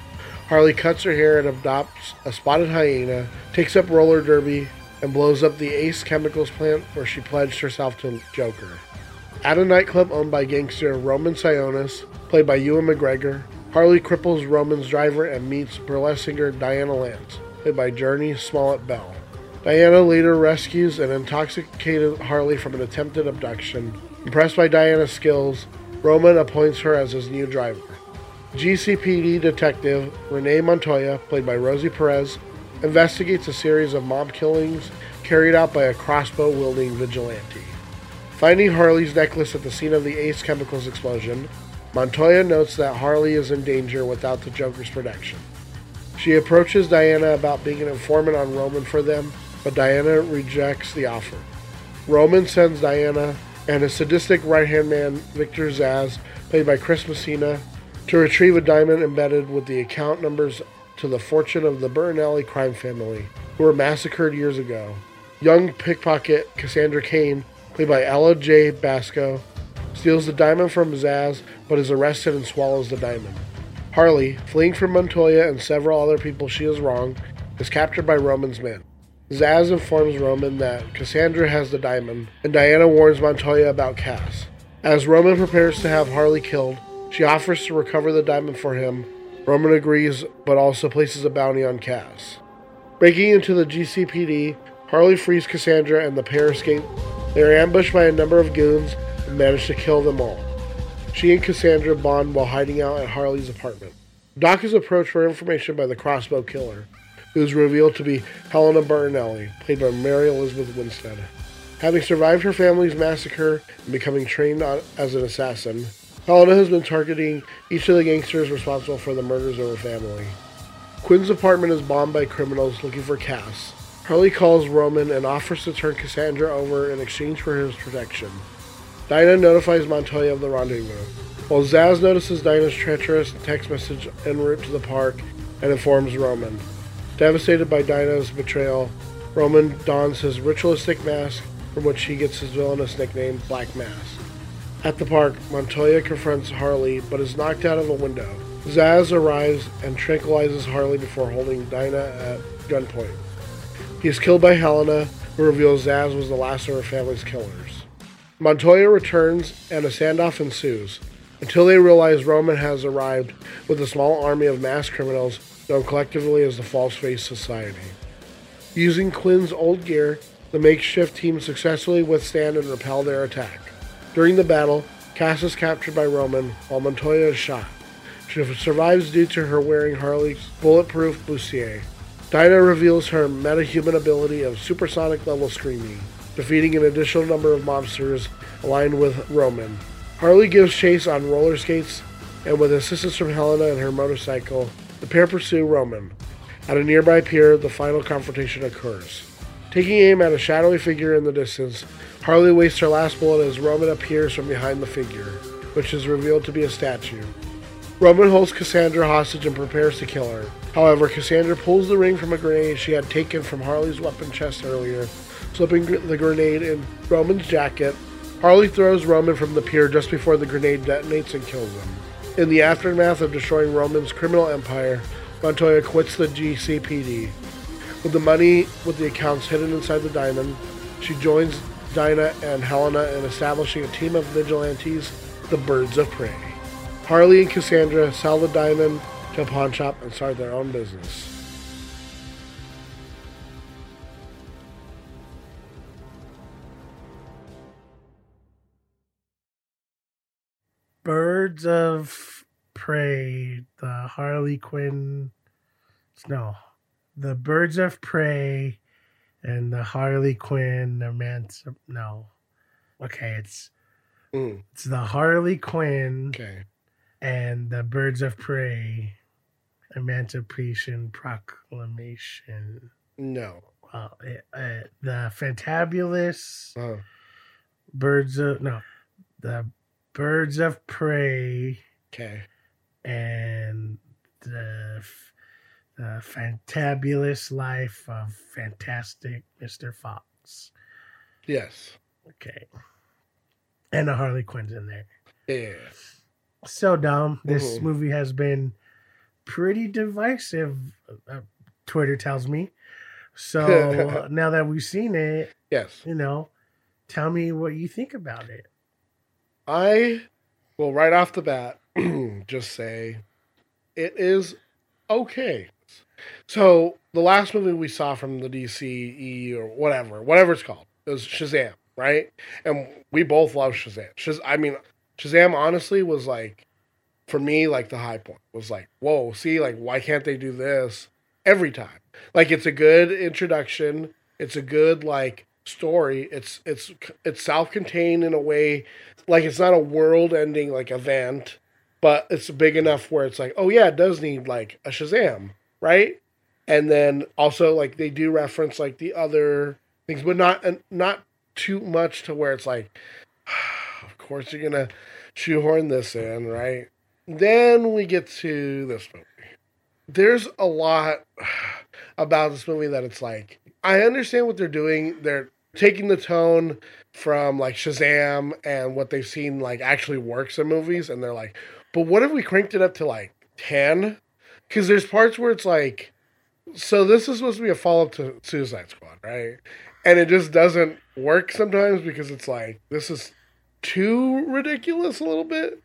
[SPEAKER 1] Harley cuts her hair and adopts a spotted hyena, takes up roller derby, and blows up the Ace Chemicals plant where she pledged herself to Joker. At a nightclub owned by gangster Roman Sionis, played by Ewan McGregor, Harley cripples Roman's driver and meets burlesque singer Dinah Lance, played by Jurnee Smollett Bell. Dinah later rescues an intoxicated Harley from an attempted abduction. Impressed by Dinah's skills, Roman appoints her as his new driver. GCPD detective Renee Montoya, played by Rosie Perez, investigates a series of mob killings carried out by a crossbow wielding vigilante. Finding Harley's necklace at the scene of the Ace Chemicals explosion, Montoya notes that Harley is in danger without the Joker's protection. She approaches Dinah about being an informant on Roman for them, but Dinah rejects the offer. Roman sends Dinah and his sadistic right hand man, Victor Zsasz, played by Chris Messina, to retrieve a diamond embedded with the account numbers to the fortune of the Bernelli crime family, who were massacred years ago. Young pickpocket Cassandra Cain, played by Ella Jay Basco, steals the diamond from Zsasz but is arrested and swallows the diamond. Harley, fleeing from Montoya and several other people she has wronged, is captured by Roman's men. Zsasz informs Roman that Cassandra has the diamond, and Dinah warns Montoya about Cass. As Roman prepares to have Harley killed, she offers to recover the diamond for him. Roman agrees, but also places a bounty on Cass. Breaking into the GCPD, Harley frees Cassandra and the pair escape. They are ambushed by a number of goons and manage to kill them all. She and Cassandra bond while hiding out at Harley's apartment. Doc is approached for information by the crossbow killer, who is revealed to be Helena Bertinelli, played by Mary Elizabeth Winstead. Having survived her family's massacre and becoming trained as an assassin, Helena has been targeting each of the gangsters responsible for the murders of her family. Quinn's apartment is bombed by criminals looking for Cass. Harley calls Roman and offers to turn Cassandra over in exchange for his protection. Dinah notifies Montoya of the rendezvous, while Zsasz notices Dinah's treacherous text message en route to the park and informs Roman. Devastated by Dinah's betrayal, Roman dons his ritualistic mask from which he gets his villainous nickname Black Mask. At the park, Montoya confronts Harley but is knocked out of a window. Zsasz arrives and tranquilizes Harley before holding Dinah at gunpoint. He is killed by Helena, who reveals Zsasz was the last of her family's killers. Montoya returns and a standoff ensues until they realize Roman has arrived with a small army of mass criminals known collectively as the False Face Society. Using Quinn's old gear, the makeshift team successfully withstand and repel their attack. During the battle, Cass is captured by Roman while Montoya is shot. She survives due to her wearing Harley's bulletproof bustier. Dinah reveals her metahuman ability of supersonic level screaming, defeating an additional number of monsters aligned with Roman. Harley gives chase on roller skates, and with assistance from Helena and her motorcycle, the pair pursue Roman. At a nearby pier, the final confrontation occurs. Taking aim at a shadowy figure in the distance, Harley wastes her last bullet as Roman appears from behind the figure, which is revealed to be a statue. Roman holds Cassandra hostage and prepares to kill her. However, Cassandra pulls the ring from a grenade she had taken from Harley's weapon chest earlier, slipping the grenade in Roman's jacket. Harley throws Roman from the pier just before the grenade detonates and kills him. In the aftermath of destroying Roman's criminal empire, Montoya quits the GCPD. With the money with the accounts hidden inside the diamond, she joins Dinah and Helena in establishing a team of vigilantes, the Birds of Prey. Harley and Cassandra sell the diamond to a pawn shop and start their own business.
[SPEAKER 3] Birds of Prey, the Harley Quinn. No, the Birds of Prey and the Harley Quinn. The man. No, okay, it's
[SPEAKER 1] Mm,
[SPEAKER 3] it's the Harley Quinn
[SPEAKER 1] okay.
[SPEAKER 3] and the Birds of Prey Emancipation Proclamation.
[SPEAKER 1] No.
[SPEAKER 3] Uh, uh, the Fantabulous
[SPEAKER 1] Oh,
[SPEAKER 3] Birds of no, the Birds of Prey
[SPEAKER 1] okay.
[SPEAKER 3] and the the fantabulous life of fantastic Mr. Fox.
[SPEAKER 1] Yes.
[SPEAKER 3] Okay. And the Harley Quinn's in there.
[SPEAKER 1] Yeah.
[SPEAKER 3] So dumb. This
[SPEAKER 1] Mhm.
[SPEAKER 3] movie has been pretty divisive, uh, Twitter tells me. So now that we've seen it,
[SPEAKER 1] Yes.
[SPEAKER 3] you know, tell me what you think about it.
[SPEAKER 1] I will right off the bat just say it is okay. So the last movie we saw from the DCE or whatever, whatever it's called, is Shazam, right? And we both love Shazam. Shaz- I mean, Shazam honestly was like, for me, like the high point was like, whoa, see, like why can't they do this every time? Like it's a good introduction. It's a good like story. It's it's it's self-contained in a way, like it's not a world-ending like event, but it's big enough where it's like, oh yeah, it does need like a Shazam, right? And then also like they do reference like the other things, but not not too much to where it's like, of course you're gonna shoehorn this in, right? Then we get to this movie. There's a lot about this movie that it's like I understand what they're doing. They're taking the tone from like Shazam and what they've seen like actually works in movies, and they're like, but what if we cranked it up to like ten? Because there's parts where it's like so this is supposed to be a follow up to Suicide Squad, right? And it just doesn't work sometimes because it's like this is too ridiculous a little bit.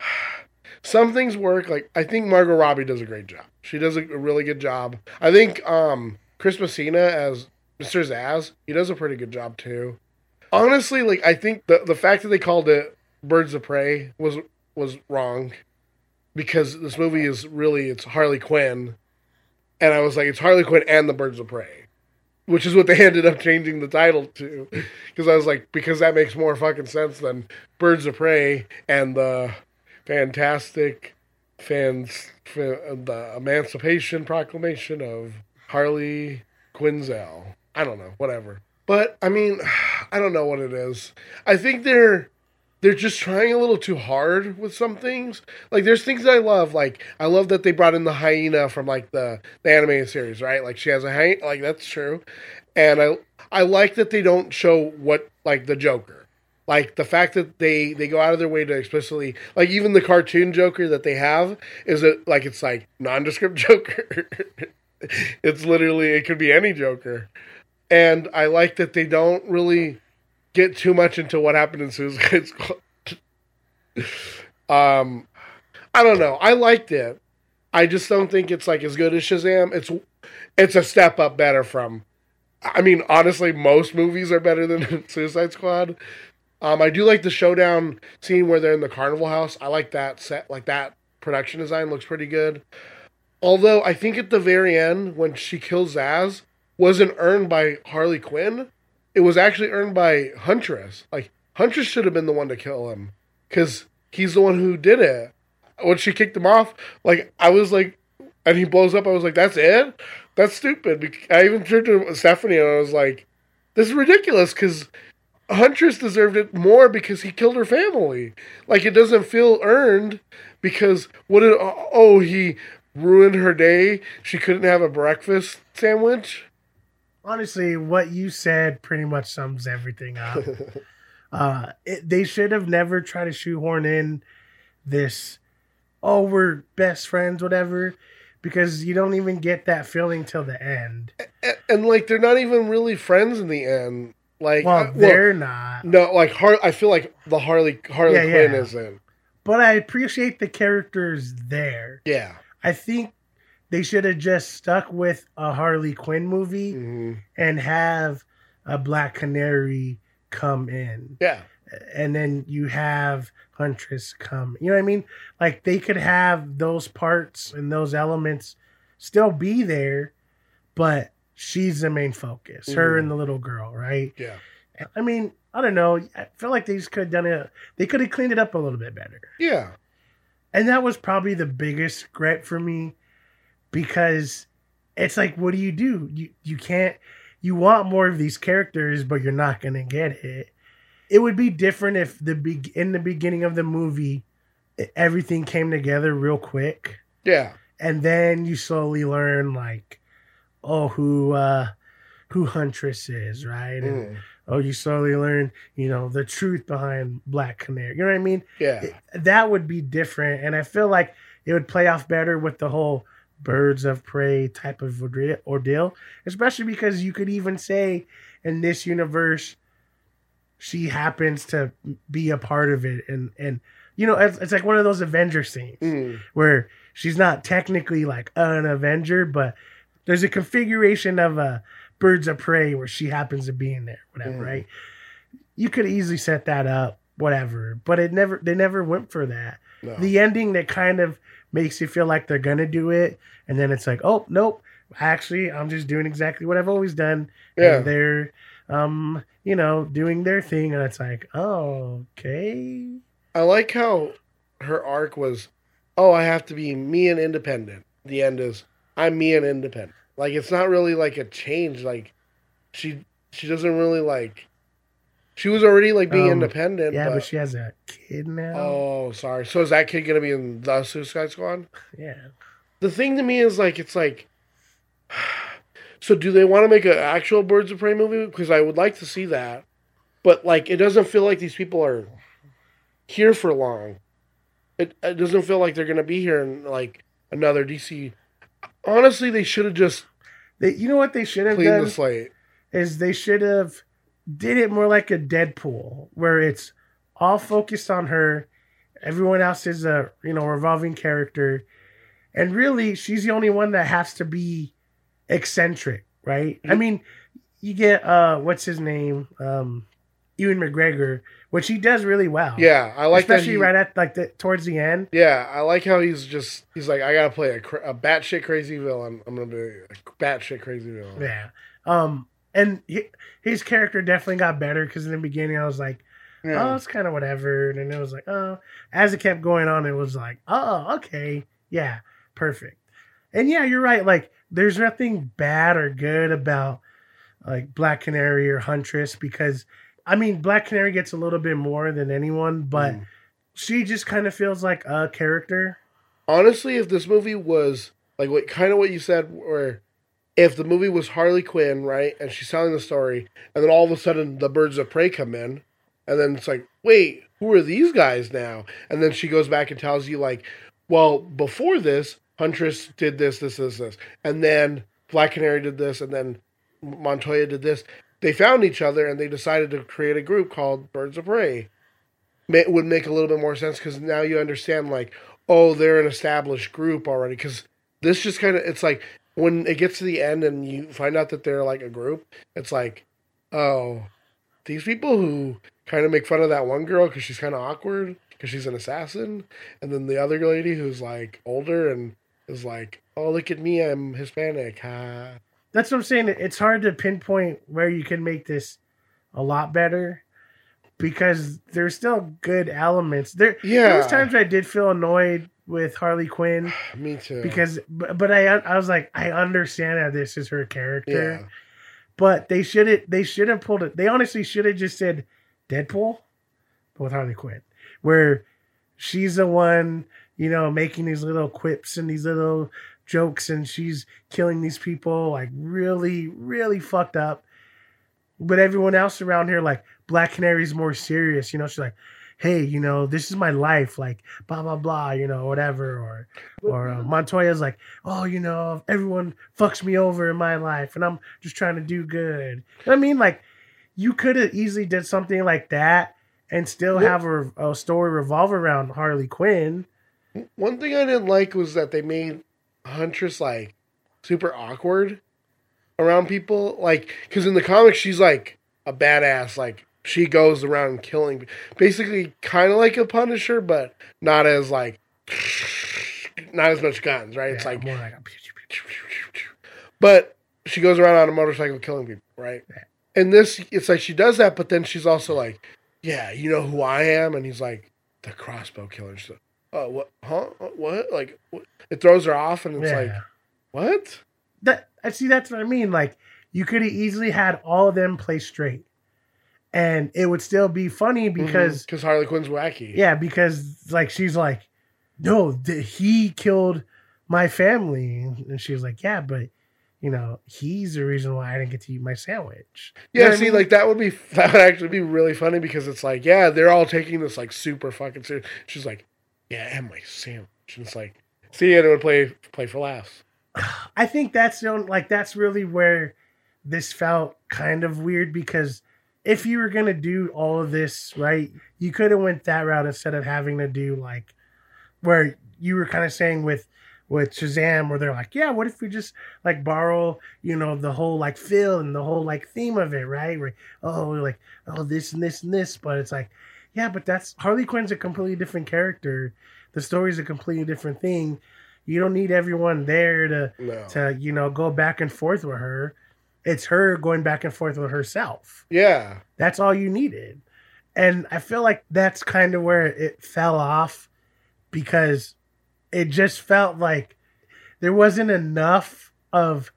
[SPEAKER 1] Some things work. Like I think Margot Robbie does a great job. She does a, really good job. I think um Chris Messina as Mr. Zsasz, he does a pretty good job too. Honestly, like I think the the fact that they called it Birds of Prey was was wrong because this movie is really it's Harley Quinn, and I was like it's Harley Quinn and the Birds of Prey, which is what they ended up changing the title to, because I was like because that makes more fucking sense than Birds of Prey and the fantastic fans the Emancipation Proclamation of Harley Quinzel. I don't know, whatever. But I mean, I don't know what it is. I think they're they're just trying a little too hard with some things. Like there's things I love. Like I love that they brought in the hyena from like the the animated series, right? Like she has a hyena. Like that's true. And I I like that they don't show what like the Joker. Like the fact that they they go out of their way to explicitly like even the cartoon Joker that they have is it like it's like nondescript Joker. it's literally it could be any Joker. And I like that they don't really get too much into what happened in Suicide Squad. um, I don't know. I liked it. I just don't think it's like as good as Shazam. It's it's a step up better from. I mean, honestly, most movies are better than Suicide Squad. Um, I do like the showdown scene where they're in the carnival house. I like that set. Like that production design looks pretty good. Although I think at the very end when she kills Zsasz wasn't earned by Harley Quinn it was actually earned by Huntress. Like Huntress should have been the one to kill him because he's the one who did it. When she kicked him off, like I was like, and he blows up. I was like, that's it. That's stupid. I even turned to Stephanie and I was like, this is ridiculous because Huntress deserved it more because he killed her family. Like it doesn't feel earned because what did oh he ruined her day. She couldn't have a breakfast sandwich
[SPEAKER 3] honestly, what you said pretty much sums everything up. uh, it, they should have never tried to shoehorn in this, oh, we're best friends, whatever, because you don't even get that feeling till the end.
[SPEAKER 1] And, and like, they're not even really friends in the end. Like,
[SPEAKER 3] well, uh, they're well, not.
[SPEAKER 1] No, like Har- I feel like the Harley Harley yeah, Quinn yeah. is in.
[SPEAKER 3] But I appreciate the characters there.
[SPEAKER 1] Yeah.
[SPEAKER 3] I think they should have just stuck with a Harley Quinn movie mm-hmm. and have a Black Canary come in.
[SPEAKER 1] Yeah.
[SPEAKER 3] And then you have Huntress come. You know what I mean? Like they could have those parts and those elements still be there, but she's the main focus. Mm-hmm. Her and the little girl, right?
[SPEAKER 1] Yeah.
[SPEAKER 3] I mean, I don't know. I feel like they just could have done it. They could have cleaned it up a little bit better.
[SPEAKER 1] Yeah.
[SPEAKER 3] And that was probably the biggest regret for me because it's like what do you do? You you can't you want more of these characters but you're not going to get it. It would be different if the be- in the beginning of the movie everything came together real quick.
[SPEAKER 1] Yeah.
[SPEAKER 3] And then you slowly learn like oh who uh who huntress is right? And mm. oh you slowly learn you know the truth behind black canary you know what i mean?
[SPEAKER 1] Yeah.
[SPEAKER 3] That would be different and i feel like it would play off better with the whole birds of prey type of ordeal, especially because you could even say in this universe she happens to be a part of it and and you know it's, it's like one of those avenger scenes mm. where she's not technically like an avenger but there's a configuration of a birds of prey where she happens to be in there whatever mm. right you could easily set that up whatever but it never they never went for that no. the ending that kind of makes you feel like they're gonna do it, and then it's like, oh nope, actually I'm just doing exactly what I've always done.
[SPEAKER 1] Yeah,
[SPEAKER 3] they're um you know doing their thing, and it's like, oh okay.
[SPEAKER 1] I like how her arc was, oh I have to be me and independent. The end is I'm me and independent. Like it's not really like a change. Like she she doesn't really like she was already like being um, independent.
[SPEAKER 3] Yeah, but, but, she has a kid now.
[SPEAKER 1] Oh, sorry. So is that kid gonna be in the Suicide Squad?
[SPEAKER 3] Yeah.
[SPEAKER 1] The thing to me is like it's like. So do they want to make an actual Birds of Prey movie? Because I would like to see that, but like it doesn't feel like these people are here for long. It, it doesn't feel like they're gonna be here in like another DC. Honestly, they should have just
[SPEAKER 3] They, you know what they should have
[SPEAKER 1] cleaned
[SPEAKER 3] done
[SPEAKER 1] the slate.
[SPEAKER 3] is they should have did it more like a Deadpool, where it's all focused on her. Everyone else is a you know revolving character, and really she's the only one that has to be eccentric, right? I mean, you get uh, what's his name, um, Ewan McGregor, which he does really well.
[SPEAKER 1] Yeah, I like
[SPEAKER 3] especially
[SPEAKER 1] that. he-
[SPEAKER 3] right at like the towards the end.
[SPEAKER 1] Yeah, I like how he's just he's like I gotta play a, a batshit crazy villain. I'm gonna be a batshit crazy villain.
[SPEAKER 3] Yeah. Um, and he, his character definitely got better because in the beginning I was like,
[SPEAKER 1] Yeah.
[SPEAKER 3] oh, it's kind of whatever. And then it was like, oh, as it kept going on, it was like, oh, okay, yeah, perfect. And yeah, you're right. Like, there's nothing bad or good about like Black Canary or Huntress because, I mean, Black Canary gets a little bit more than anyone, but
[SPEAKER 1] Mm.
[SPEAKER 3] she just kind of feels like a character.
[SPEAKER 1] Honestly, if this movie was like what kind of what you said, where if the movie was Harley Quinn, right, and she's telling the story, and then all of a sudden the birds of prey come in, and then it's like, wait, who are these guys now? And then she goes back and tells you like, well, before this, Huntress did this, this, this, this, and then Black Canary did this, and then Montoya did this. They found each other and they decided to create a group called Birds of Prey. It would make a little bit more sense because now you understand like, oh, they're an established group already. Because this just kind of it's like when it gets to the end and you find out that they're like a group, it's like, oh, these people who kind of make fun of that one girl because she's kind of awkward because she's an assassin, and then the other lady who's like older and is like, oh, look at me, I'm Hispanic. Ha.
[SPEAKER 3] That's what I'm saying. It's hard to pinpoint where you can make this a lot better because there's still good elements. There,
[SPEAKER 1] Yeah.
[SPEAKER 3] there was times I did feel annoyed with Harley Quinn
[SPEAKER 1] Me too.
[SPEAKER 3] because, but, but I, I was like, I understand that this is her character,
[SPEAKER 1] yeah,
[SPEAKER 3] but they should have, they should have pulled it. They honestly should have just said Deadpool, but with Harley Quinn, where she's the one, you know, making these little quips and these little jokes, and she's killing these people like really, really fucked up. But everyone else around here, like Black Canary's more serious, you know. She's like, "Hey, you know, this is my life, like blah blah blah, you know, whatever." Or, or uh, Montoya's like, "Oh, you know, everyone fucks me over in my life, and I'm just trying to do good." I mean, like, you could have easily did something like that and still
[SPEAKER 1] Well-
[SPEAKER 3] have a, a story revolve around Harley Quinn.
[SPEAKER 1] One thing I didn't like was that they made Huntress like super awkward around people. Like, because in the comics, she's like a badass. Like, she goes around killing, basically, kind of like a Punisher, but not as like, not as much guns, right? It's like,
[SPEAKER 3] more like a
[SPEAKER 1] but she goes around on a motorcycle killing people, right?
[SPEAKER 3] Yeah.
[SPEAKER 1] And this, it's like she does that, but then she's also like, yeah, you know who I am, and he's like the crossbow killer. She's like, oh, what? Huh? Uh, what? Like, what? it throws her off, and it's
[SPEAKER 3] yeah.
[SPEAKER 1] like, what?
[SPEAKER 3] that I see that's what I mean. Like you could have easily had all of them play straight. And it would still be funny mm-hmm. because
[SPEAKER 1] because Harley Quinn's wacky.
[SPEAKER 3] yeah, because like she's like, No, th- he killed my family. And she was like, Yeah, but you know, he's the reason why I didn't get to eat my sandwich. You
[SPEAKER 1] Yeah,
[SPEAKER 3] what I
[SPEAKER 1] see,
[SPEAKER 3] mean?
[SPEAKER 1] like that would be that would actually be really funny because it's like, yeah, they're all taking this like super fucking serious. She's like, yeah, and my sandwich, and it's like, see, and it would play play for laughs.
[SPEAKER 3] I think that's the only, like that's really where this felt kind of weird because if you were gonna do all of this right, you could have went that route instead of having to do like where you were kind of saying with with Shazam, where they're like, yeah, what if we just like borrow, you know, the whole like feel and the whole like theme of it, right? Where oh, we're like oh this and this and this, but it's like yeah, but that's Harley Quinn's a completely different character. The story's a completely different thing. You don't need everyone there to
[SPEAKER 1] No.
[SPEAKER 3] to you know go back and forth with her. It's her going back and forth with herself.
[SPEAKER 1] Yeah.
[SPEAKER 3] That's all you needed. And I feel like that's kind of where it fell off because it just felt like there wasn't enough of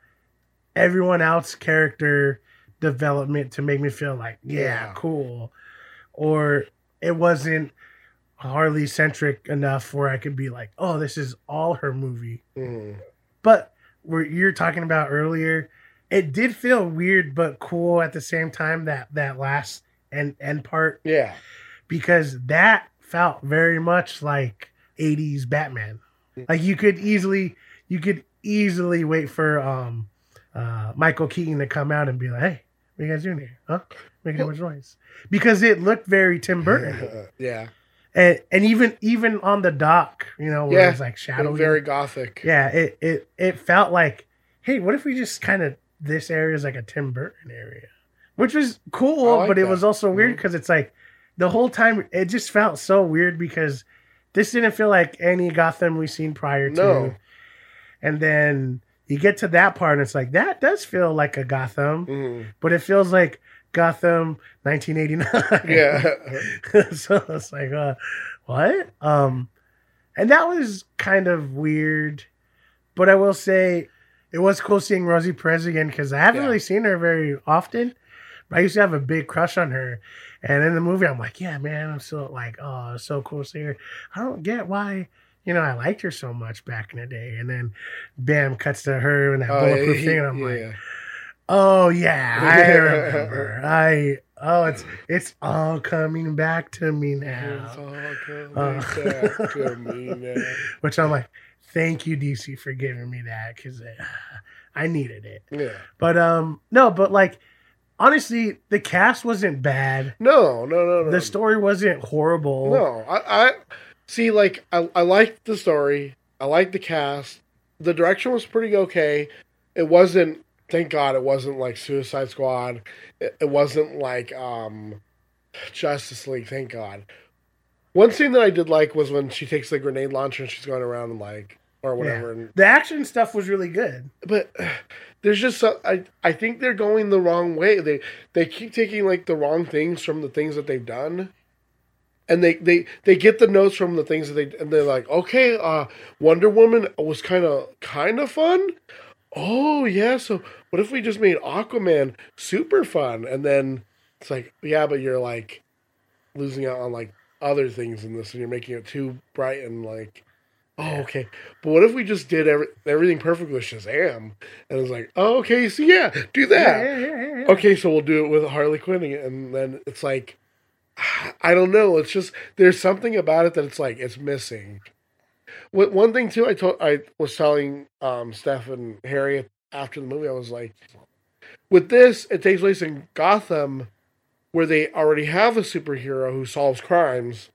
[SPEAKER 3] everyone else character development to make me feel like, yeah,
[SPEAKER 1] Yeah.
[SPEAKER 3] cool. Or it wasn't Harley centric enough where I could be like, oh, this is all her movie.
[SPEAKER 1] Mhm.
[SPEAKER 3] But where you're talking about earlier, it did feel weird but cool at the same time that that last end end part
[SPEAKER 1] Yeah.
[SPEAKER 3] because that felt very much like 80s Batman. Like you could easily you could easily wait for um uh Michael Keaton to come out and be like, "Hey, what are you guys doing here? Huh? Making that much noise?" Because it looked very Tim Burton,
[SPEAKER 1] yeah.
[SPEAKER 3] and and even even on the dock, you know, where
[SPEAKER 1] Yeah.
[SPEAKER 3] it's like shadow.
[SPEAKER 1] Very gothic.
[SPEAKER 3] yeah, it it it felt like, hey, what if we just kind of this area is like a Tim Burton area, which was cool,
[SPEAKER 1] like
[SPEAKER 3] but it was also weird because it's like the whole time it just felt so weird because this didn't feel like any Gotham we've seen prior to,
[SPEAKER 1] No.
[SPEAKER 3] and then you get to that part and it's like that does feel like a Gotham,
[SPEAKER 1] Mhm.
[SPEAKER 3] but it feels like Gotham 1989.
[SPEAKER 1] Yeah.
[SPEAKER 3] so it's like, uh, what? Um, and that was kind of weird, but I will say it was cool seeing Rosie Perez again because I haven't
[SPEAKER 1] Yeah.
[SPEAKER 3] really seen her very often. But I used to have a big crush on her, and in the movie, I'm like, yeah, man, I'm so like, oh, it's so cool to see her. I don't get why. You know, I liked her so much back in the day, and then, bam, cuts to her and that
[SPEAKER 1] Oh,
[SPEAKER 3] bulletproof
[SPEAKER 1] yeah,
[SPEAKER 3] thing, and I'm like. Oh yeah, I remember. I oh it's it's all coming back to me
[SPEAKER 1] It's all coming
[SPEAKER 3] Uh,
[SPEAKER 1] back to me now.
[SPEAKER 3] Which I'm like, thank you DC for giving me that because I needed it.
[SPEAKER 1] Yeah.
[SPEAKER 3] But um no, but like honestly, the cast wasn't bad.
[SPEAKER 1] No, no, no, no.
[SPEAKER 3] The story wasn't horrible.
[SPEAKER 1] No, I, I see. Like, I, I liked the story. I liked the cast. The direction was pretty okay. It wasn't. Thank God, it wasn't like Suicide Squad. It, it wasn't like um, Justice League. Thank God. One scene that I did like was when she takes the grenade launcher and she's going around and like or whatever. And
[SPEAKER 3] The action stuff was really good.
[SPEAKER 1] but there's just so, I I think they're going the wrong way. They they keep taking like the wrong things from the things that they've done. And they, they, they get the notes from the things that they and they're like, okay, uh, Wonder Woman was kind of kind of fun. Oh yeah, so what if we just made Aquaman super fun? And then it's like, yeah, but you're like losing out on like other things in this, and you're making it too bright and like, oh okay. But what if we just did every, everything perfect with Shazam? And it's like, oh okay, so yeah, do that.
[SPEAKER 3] Yeah, yeah, yeah.
[SPEAKER 1] Okay, so we'll do it with Harley Quinn, and then it's like, I don't know. It's just there's something about it that it's like it's missing. What one thing too, I told I was telling um, Steph and Harry after the movie, I was like, with this, it takes place in Gotham, where they already have a superhero who solves crimes.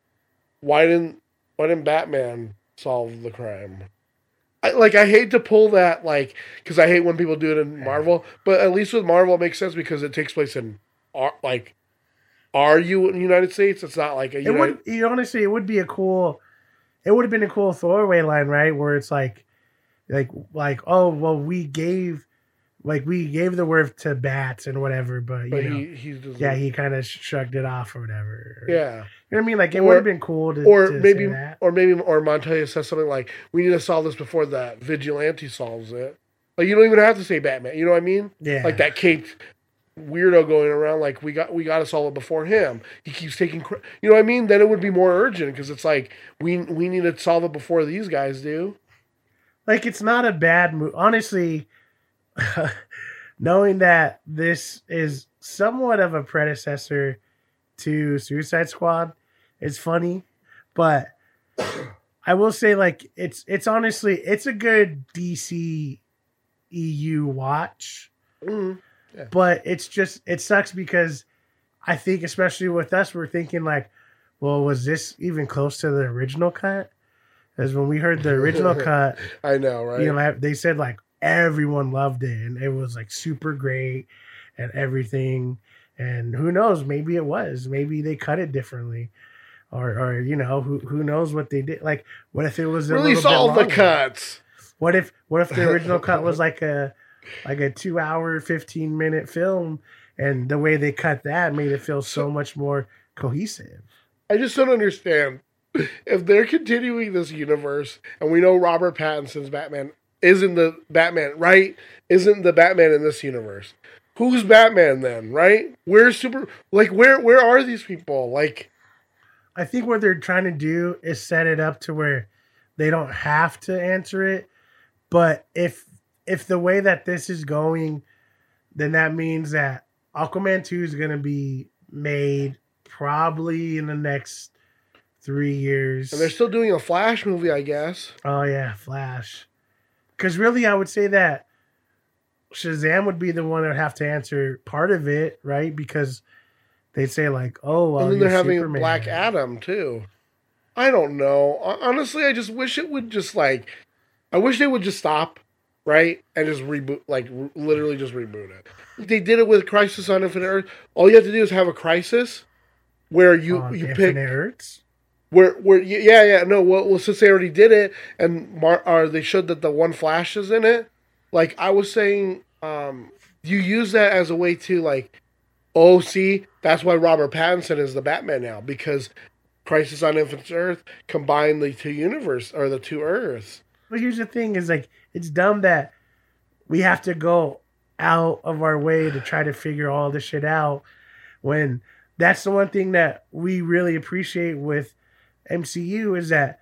[SPEAKER 1] Why didn't Why didn't Batman solve the crime? I, like I hate to pull that like because I hate when people do it in Marvel, but at least with Marvel it makes sense because it takes place in like are you in the United States? It's not like a
[SPEAKER 3] It would you honestly, it would be a cool. It would have been a cool throwaway line, right? Where it's like, like, like, oh, well, we gave, like, we gave the word to bats and whatever, but you
[SPEAKER 1] but
[SPEAKER 3] know,
[SPEAKER 1] he
[SPEAKER 3] yeah, he kind of shrugged it off or whatever.
[SPEAKER 1] yeah.
[SPEAKER 3] You know what I mean? Like, it would have been cool to,
[SPEAKER 1] Or
[SPEAKER 3] to say
[SPEAKER 1] maybe or maybe or Montoya says something like, "We need to solve this before the vigilante solves it." Like you don't even have to say Batman. You know what I mean?
[SPEAKER 3] yeah,
[SPEAKER 1] Like that caped weirdo going around like we got we got to solve it before him. He keeps taking cr- you know what I mean? Then it would be more urgent because it's like we we need to solve it before these guys do.
[SPEAKER 3] like it's not a bad move. Honestly, knowing that this is somewhat of a predecessor to Suicide Squad is funny, but I will say like it's it's honestly it's a good DC EU watch,
[SPEAKER 1] Mm.
[SPEAKER 3] but it's just it sucks because I think especially with us we're thinking like, well, was this even close to the original cut? Because when we heard the original cut,
[SPEAKER 1] I know, right?
[SPEAKER 3] you know, they said like everyone loved it and it was like super great and everything. And who knows? Maybe it was. Maybe they cut it differently, or or you know, who who knows what they did? Like, what if it was a
[SPEAKER 1] really
[SPEAKER 3] little
[SPEAKER 1] the cuts.
[SPEAKER 3] What if what if the original cut was like a like a two hour, fifteen minute film, and the way they cut that made it feel so much more cohesive.
[SPEAKER 1] I just don't understand. If they're continuing this universe, and we know Robert Pattinson's Batman isn't the Batman, right? Isn't the Batman in this universe? Who's Batman then, right? Where's super like where where are these people? Like
[SPEAKER 3] I think what they're trying to do is set it up to where they don't have to answer it. But if if the way that this is going, then that means that Aquaman 2 is gonna be made probably in the next three years.
[SPEAKER 1] and they're still doing a Flash movie, I guess.
[SPEAKER 3] oh yeah, Flash. Because really, I would say that Shazam would be the one that would have to answer part of it, right? Because they'd say like, "Oh, well,
[SPEAKER 1] and then they're having
[SPEAKER 3] Superman.
[SPEAKER 1] Black Adam too. I don't know. Honestly, I just wish it would just like, I wish they would just stop, right, and just reboot, like r- literally just reboot it. They did it with Crisis on Infinite Earth. All you have to do is have a crisis where you
[SPEAKER 3] on
[SPEAKER 1] you
[SPEAKER 3] Infinite
[SPEAKER 1] pick
[SPEAKER 3] Earths.
[SPEAKER 1] where where yeah yeah no well, well since they already did it and Mar- or they showed that the one Flash is in it. Like I was saying, um, you use that as a way to like, oh see, that's why Robert Pattinson is the Batman now because Crisis on Infinite Earth combined the two universe or the two Earths.
[SPEAKER 3] But here's the thing: is like it's dumb that we have to go out of our way to try to figure all this shit out when that's the one thing that we really appreciate with MCU is that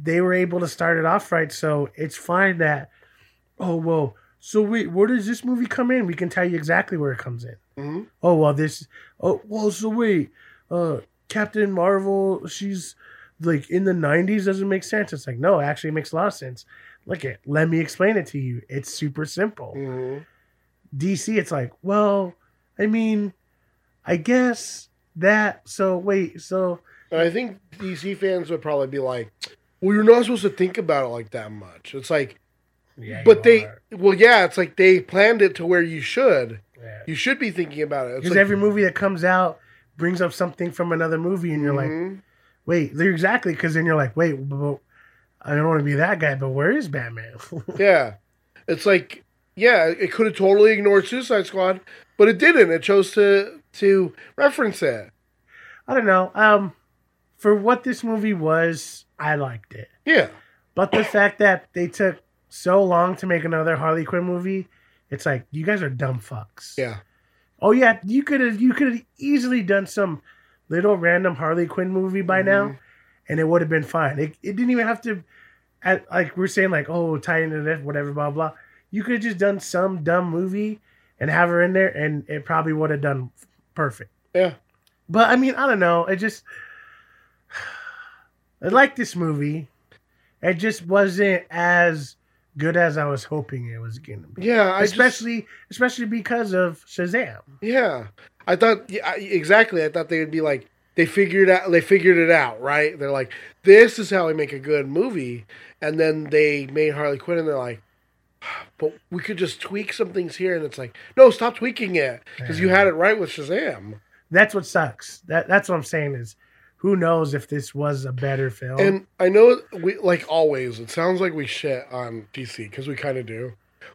[SPEAKER 3] they were able to start it off right. So it's fine that oh well. So wait, where does this movie come in? We can tell you exactly where it comes in.
[SPEAKER 1] Mhm.
[SPEAKER 3] Oh well, this. Oh well, so wait. Uh, Captain Marvel, she's like in the '90s. Doesn't make sense. It's like no, actually, it makes a lot of sense. Look at, let me explain it to you. It's super simple.
[SPEAKER 1] Mhm.
[SPEAKER 3] DC, it's like, well, I mean, I guess that. So wait, so
[SPEAKER 1] And I think DC fans would probably be like, "Well, you're not supposed to think about it like that much." It's like,
[SPEAKER 3] yeah,
[SPEAKER 1] but they, well, yeah, it's like they planned it to where you should.
[SPEAKER 3] Yeah.
[SPEAKER 1] You should be thinking about it.
[SPEAKER 3] Because
[SPEAKER 1] like,
[SPEAKER 3] every movie that comes out brings up something from another movie, and you're like,
[SPEAKER 1] Mhm.
[SPEAKER 3] wait, they're exactly. Because then you're like, wait, I don't want to be that guy, but where is Batman?
[SPEAKER 1] yeah, it's like, yeah, it could have totally ignored Suicide Squad, but it didn't. It chose to to reference it.
[SPEAKER 3] I don't know. Um, for what this movie was, I liked it.
[SPEAKER 1] Yeah,
[SPEAKER 3] But the fact that they took so long to make another Harley Quinn movie, it's like you guys are dumb fucks.
[SPEAKER 1] yeah,
[SPEAKER 3] Oh yeah, you could have you could have easily done some little random Harley Quinn movie by now, mm-hmm. and it would have been fine. It, it didn't even have to, at, like we're saying like oh tie into this whatever blah blah. You could have just done some dumb movie and have her in there, and it probably would have done perfect.
[SPEAKER 1] yeah.
[SPEAKER 3] But I mean, I don't know. It just I like this movie. It just wasn't as good as I was hoping it was gonna be.
[SPEAKER 1] Yeah, I just-
[SPEAKER 3] especially especially because of Shazam.
[SPEAKER 1] Yeah, I thought yeah, exactly. I thought they would be like they figured out they figured it out, right? They're like, this is how we make a good movie, and then they made Harley Quinn, and they're like, but we could just tweak some things here, and it's like, no, stop tweaking it because you had it right with Shazam.
[SPEAKER 3] That's what sucks. That that's what I'm saying is who knows if this was a better film.
[SPEAKER 1] And I know we like always. It sounds like we shit on DC because we kind of do,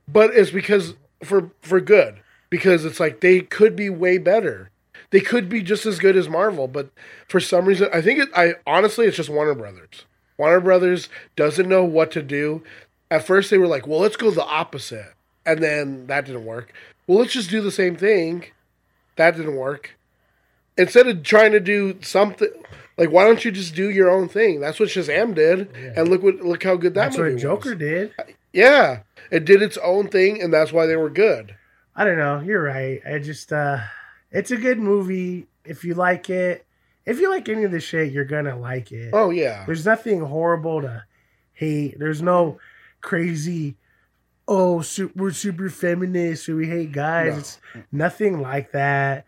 [SPEAKER 1] but it's because for for good because it's like they could be way better. They could be just as good as Marvel, but for some reason, I think it. I honestly, it's just Warner Brothers. Warner Brothers doesn't know what to do. At first, they were like, "Well, let's go the opposite," and then that didn't work. Well, let's just do the same thing. That didn't work. Instead of trying to do something, like why don't you just do your own thing? That's what Shazam did, and look what look how good that
[SPEAKER 3] that's
[SPEAKER 1] movie
[SPEAKER 3] what Joker
[SPEAKER 1] was.
[SPEAKER 3] did.
[SPEAKER 1] Yeah, it did its own thing, and that's why they were good.
[SPEAKER 3] I don't know. You're right. I just uh it's a good movie. If you like it, if you like any of the shit, you're gonna like it.
[SPEAKER 1] Oh yeah,
[SPEAKER 3] There's nothing horrible to hate. There's no crazy, oh, su- we're super feminist, so we hate guys.
[SPEAKER 1] No.
[SPEAKER 3] It's nothing like that.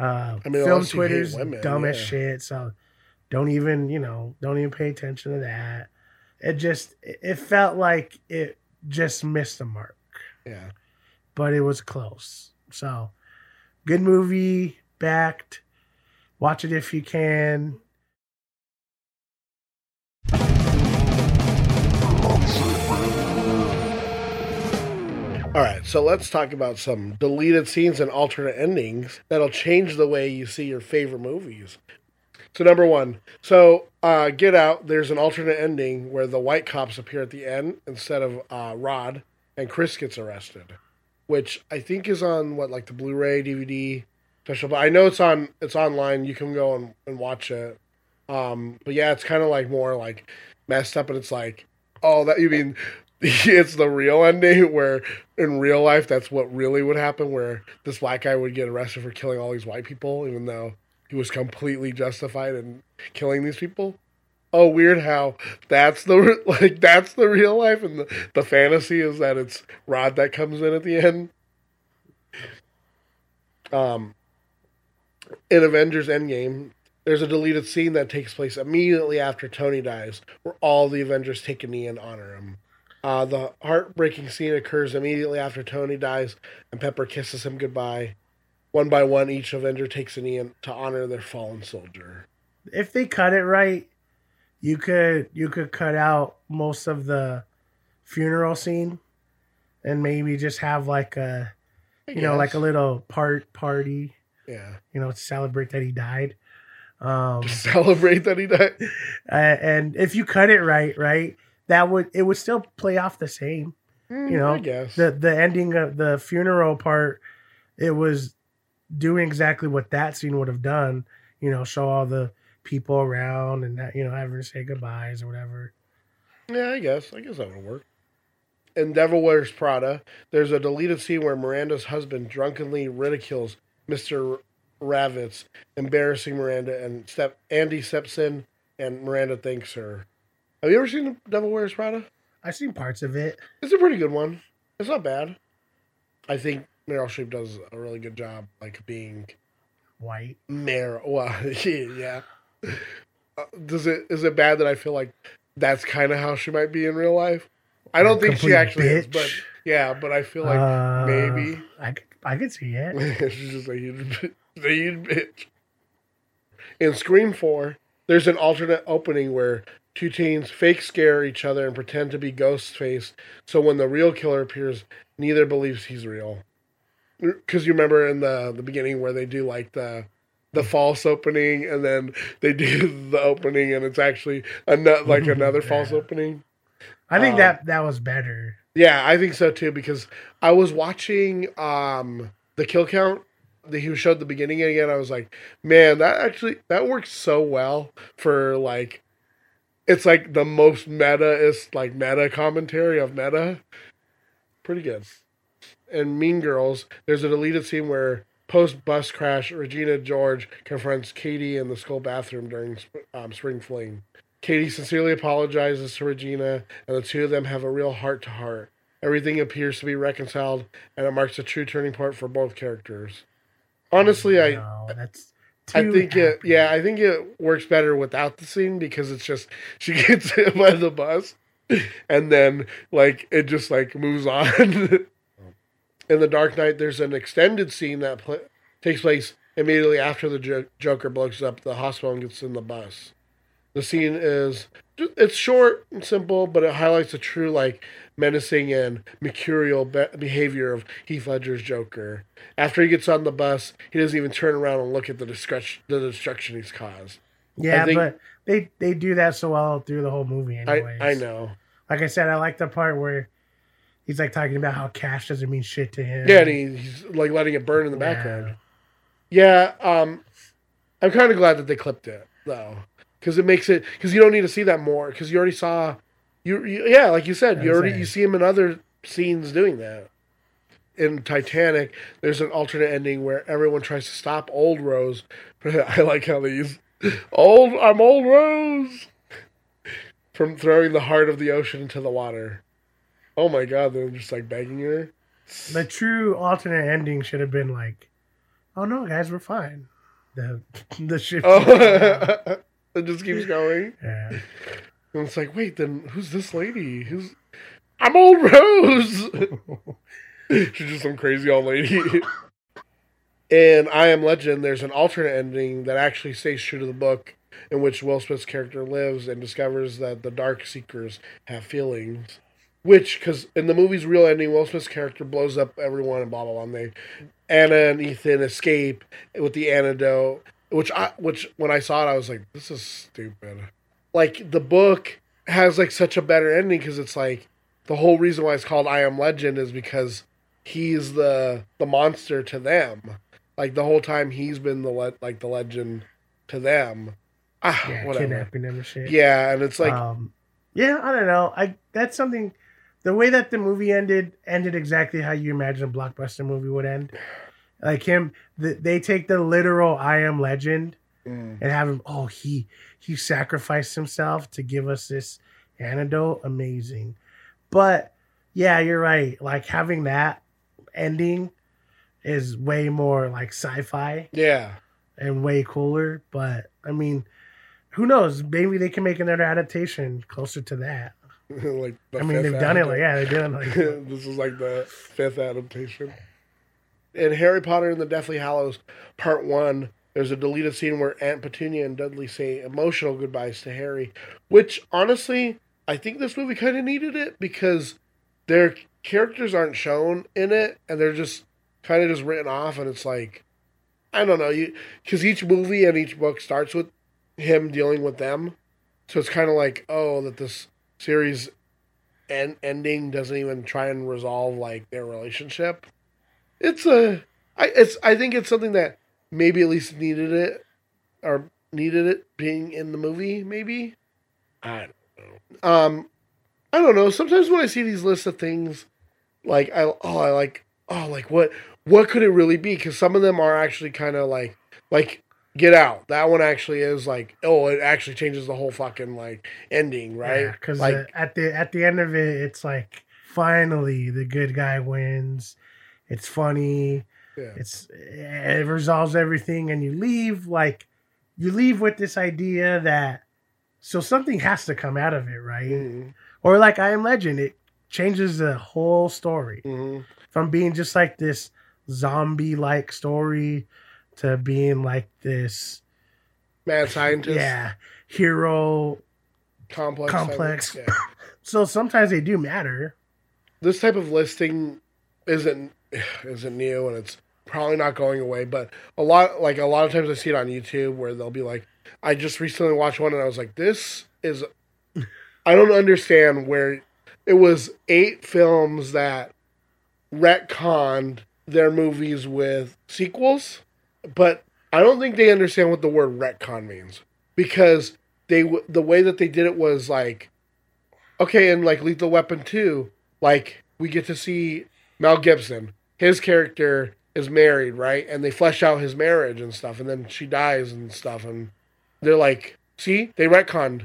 [SPEAKER 3] Uh,
[SPEAKER 1] I mean,
[SPEAKER 3] film
[SPEAKER 1] unless you hate
[SPEAKER 3] Twitter's
[SPEAKER 1] women,
[SPEAKER 3] dumb as shit, so don't even, you know, don't even pay attention to that. It just, it felt like it just missed the mark,
[SPEAKER 1] yeah.
[SPEAKER 3] but it was close. So, good movie, backed. Watch it if you can.
[SPEAKER 1] All right, so let's talk about some deleted scenes and alternate endings that'll change the way you see your favorite movies. So number one, so uh, Get Out. There's an alternate ending where the white cops appear at the end instead of uh, Rod, and Chris gets arrested, which I think is on what like the Blu-ray DVD special. But I know it's on it's online. You can go and, and watch it. Um, but yeah, it's kind of like more like messed up, and it's like, oh, that you mean it's the real ending where in real life that's what really would happen, where this black guy would get arrested for killing all these white people, even though he was completely justified in killing these people. Oh, weird how that's the like that's the real life, and the, the fantasy is that it's Rod that comes in at the end. Um, in Avengers Endgame, there's a deleted scene that takes place immediately after Tony dies, where all the Avengers take a knee and honor him. Uh, the heartbreaking scene occurs immediately after Tony dies, and Pepper kisses him goodbye. One by one, each Avenger takes a knee to honor their fallen soldier.
[SPEAKER 3] If they cut it right, you could you could cut out most of the funeral scene, and maybe just have like a
[SPEAKER 1] I
[SPEAKER 3] you know like a little part party,
[SPEAKER 1] yeah,
[SPEAKER 3] you know, to celebrate that he died. Um,
[SPEAKER 1] celebrate that he died.
[SPEAKER 3] uh, and if you cut it right, right, that would it would still play off the same. Mm, you know,
[SPEAKER 1] I guess.
[SPEAKER 3] the the ending of the funeral part, it was doing exactly what that scene would have done. You know, show all the people around and that you know having to say goodbyes or whatever.
[SPEAKER 1] Yeah, I guess. I guess that would work. In Devil Wears Prada, there's a deleted scene where Miranda's husband drunkenly ridicules Mr. Ravitz, embarrassing Miranda, and step Andy steps in, and Miranda thanks her. Have you ever seen The Devil Wears Prada?
[SPEAKER 3] I've seen parts of it.
[SPEAKER 1] It's a pretty good one. It's not bad. I think Meryl Streep does a really good job, like being
[SPEAKER 3] White.
[SPEAKER 1] Meryl. Well, yeah. Uh, Does it is it bad that I feel like that's kind of how she might be in real life? I don't think she actually is, but yeah, but I feel like
[SPEAKER 3] Uh,
[SPEAKER 1] maybe
[SPEAKER 3] I could, I could see it.
[SPEAKER 1] she's just a huge, a huge bitch. In Scream Four, there's an alternate opening where two teens fake scare each other and pretend to be Ghostface, so when the real killer appears, neither believes he's real. Because you remember in the the beginning where they do like the the false opening and then they do the opening and it's actually another like another false opening.
[SPEAKER 3] I think
[SPEAKER 1] Um,
[SPEAKER 3] that that was better.
[SPEAKER 1] Yeah, I think so too because I was watching um the kill count that he showed the beginning again. I was like, man, that actually that works so well for like it's like the most meta is like meta commentary of meta. Pretty good. And Mean Girls, there's a deleted scene where post bus crash, Regina George confronts Cady in the school bathroom during um, spring fling. Cady sincerely apologizes to Regina, and the two of them have a real heart to heart. Everything appears to be reconciled, and it marks a true turning point for both characters. Honestly, I
[SPEAKER 3] no, that's.
[SPEAKER 1] I think it yeah, I think it works better without the scene because it's just she gets hit by the bus and then like it just like moves on. In the Dark Knight, there's an extended scene that pl- takes place immediately after the jo- Joker blows up the hospital and gets in the bus. The scene is it's short and simple, but it highlights the true like menacing and mercurial be- behavior of Heath Ledger's Joker. After he gets on the bus, he doesn't even turn around and look at the destruction the destruction he's caused.
[SPEAKER 3] Yeah,
[SPEAKER 1] think-
[SPEAKER 3] but they they do that so well through the whole movie. Anyways.
[SPEAKER 1] I I know.
[SPEAKER 3] Like I said, I like the part where he's like talking about how cash doesn't mean shit to him.
[SPEAKER 1] Yeah, and he, he's like letting it burn in the
[SPEAKER 3] Yeah.
[SPEAKER 1] background. Yeah, um, I'm kind of glad that they clipped it though, because it makes it because you don't need to see that more because you already saw, you, you yeah, like you said, you already you see him in other scenes doing that. In Titanic, there's an alternate ending where everyone tries to stop Old Rose. I like how they use old. I'm Old Rose from throwing the heart of the ocean into the water. Oh my God! They're just like begging her.
[SPEAKER 3] The true alternate ending should have been like, "Oh no, guys, we're fine." The the ship.
[SPEAKER 1] Oh, it just keeps going.
[SPEAKER 3] yeah.
[SPEAKER 1] And it's like, wait, then who's this lady? Who's I'm old Rose. She's just some crazy old lady. In I Am Legend, there's an alternate ending that actually stays true to the book, in which Will Smith's character lives and discovers that the Dark Seekers have feelings. Which, because in the movie's real ending, Will Smith's character blows up everyone and blah blah blah. And they, Anna and Ethan escape with the antidote. Which I, which when I saw it, I was like, this is stupid. Like the book has like such a better ending because it's like the whole reason why it's called I Am Legend is because he's the the monster to them. Like the whole time he's been the le- like the legend to them. Ah,
[SPEAKER 3] Yeah,
[SPEAKER 1] whatever.
[SPEAKER 3] kidnapping them and shit.
[SPEAKER 1] Yeah, and it's like
[SPEAKER 3] um, yeah, I don't know. I that's something. The way that the movie ended ended exactly how you imagine a blockbuster movie would end. Like him, th they take the literal "I am Legend"
[SPEAKER 1] Mm.
[SPEAKER 3] and have him. Oh, he he sacrificed himself to give us this antidote. Amazing, but yeah, you're right. Like having that ending is way more like sci-fi
[SPEAKER 1] Yeah.
[SPEAKER 3] and way cooler. But I mean, who knows? Maybe they can make another adaptation closer to that.
[SPEAKER 1] like
[SPEAKER 3] I mean, they've done it like yeah, they've done it like
[SPEAKER 1] this is like the fifth adaptation. In Harry Potter and the Deathly Hallows, Part One, there's a deleted scene where Aunt Petunia and Dudley say emotional goodbyes to Harry, which honestly, I think this movie kind of needed it because their characters aren't shown in it, and they're just kind of just written off, and it's like, I don't know, you because each movie and each book starts with him dealing with them, so it's kind of like, oh, that this series end ending doesn't even try and resolve like their relationship. It's a, I it's I think it's something that maybe at least needed it or needed it being in the movie. Maybe I don't know. Um, I don't know. Sometimes when I see these lists of things, like I oh I like oh like what what could it really be? Because some of them are actually kind of like like Get Out. That one actually is like oh it actually changes the whole fucking like ending right
[SPEAKER 3] because
[SPEAKER 1] like
[SPEAKER 3] at the at the end of it, it's like finally the good guy wins. It's funny.
[SPEAKER 1] yeah.
[SPEAKER 3] It's it resolves everything, and you leave like you leave with this idea that so something has to come out of it, right?
[SPEAKER 1] Mhm.
[SPEAKER 3] Or like I Am Legend, it changes the whole story
[SPEAKER 1] Mhm.
[SPEAKER 3] from being just like this zombie like story to being like this
[SPEAKER 1] Mad scientist.
[SPEAKER 3] yeah hero.
[SPEAKER 1] Complex.
[SPEAKER 3] Complex.
[SPEAKER 1] Yeah.
[SPEAKER 3] So sometimes they do matter.
[SPEAKER 1] This type of listing isn't isn't new, and it's probably not going away. But a lot, like a lot of times, I see it on YouTube where they'll be like, "I just recently watched one, and I was like, this is." I don't understand where it was eight films that retconned their movies with sequels, but I don't think they understand what the word retcon means because they the way that they did it was like okay, and like Lethal Weapon 2, like we get to see Mel Gibson. His character is married, right? And they flesh out his marriage and stuff, and then she dies and stuff, and they're like, see, they retconned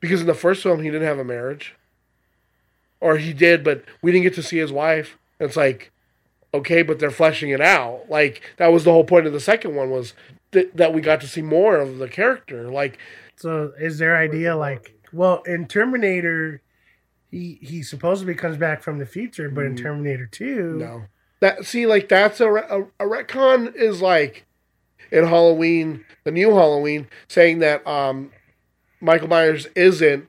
[SPEAKER 1] because in the first film he didn't have a marriage, or he did, but we didn't get to see his wife. And it's like, okay, but they're fleshing it out. Like that was the whole point of the second one was th- that we got to see more of the character. Like
[SPEAKER 3] So is their idea like well in Terminator he he supposedly comes back from the future, but in mm. Terminator 2
[SPEAKER 1] No. That see, like that's a, a a retcon is like in Halloween, the new Halloween, saying that um Michael Myers isn't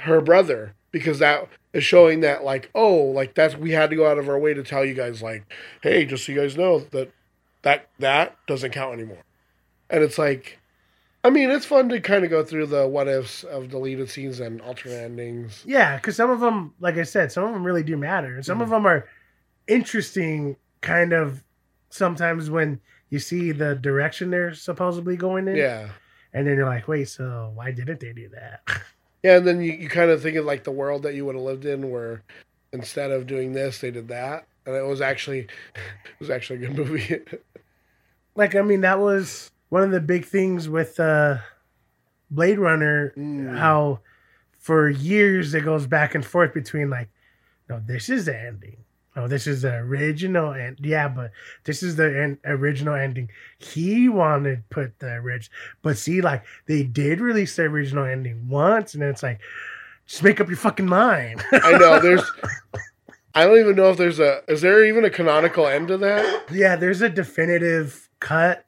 [SPEAKER 1] her brother because that is showing that like oh like that's we had to go out of our way to tell you guys like hey just so you guys know that that that doesn't count anymore. And it's like I mean it's fun to kind of go through the what ifs of deleted scenes and alternate endings.
[SPEAKER 3] Yeah, because some of them, like I said, some of them really do matter, and some of them are interesting. Kind of sometimes when you see the direction they're supposedly going in,
[SPEAKER 1] yeah
[SPEAKER 3] and then you're like, wait, so why didn't they do that?
[SPEAKER 1] Yeah, and then you, you kind of think of like the world that you would have lived in where instead of doing this, they did that. And it was actually it was actually a good movie.
[SPEAKER 3] like, I mean, that was one of the big things with uh, Blade Runner.
[SPEAKER 1] Mm.
[SPEAKER 3] How for years it goes back and forth between like, no, this is the ending. Oh, this is the original and yeah, but this is the en- original ending. He wanted put the original, but see, like they did release the original ending once, and then it's like, just make up your fucking mind.
[SPEAKER 1] I know there's I don't even know if there's a is there even a canonical end to that?
[SPEAKER 3] yeah, there's a definitive cut.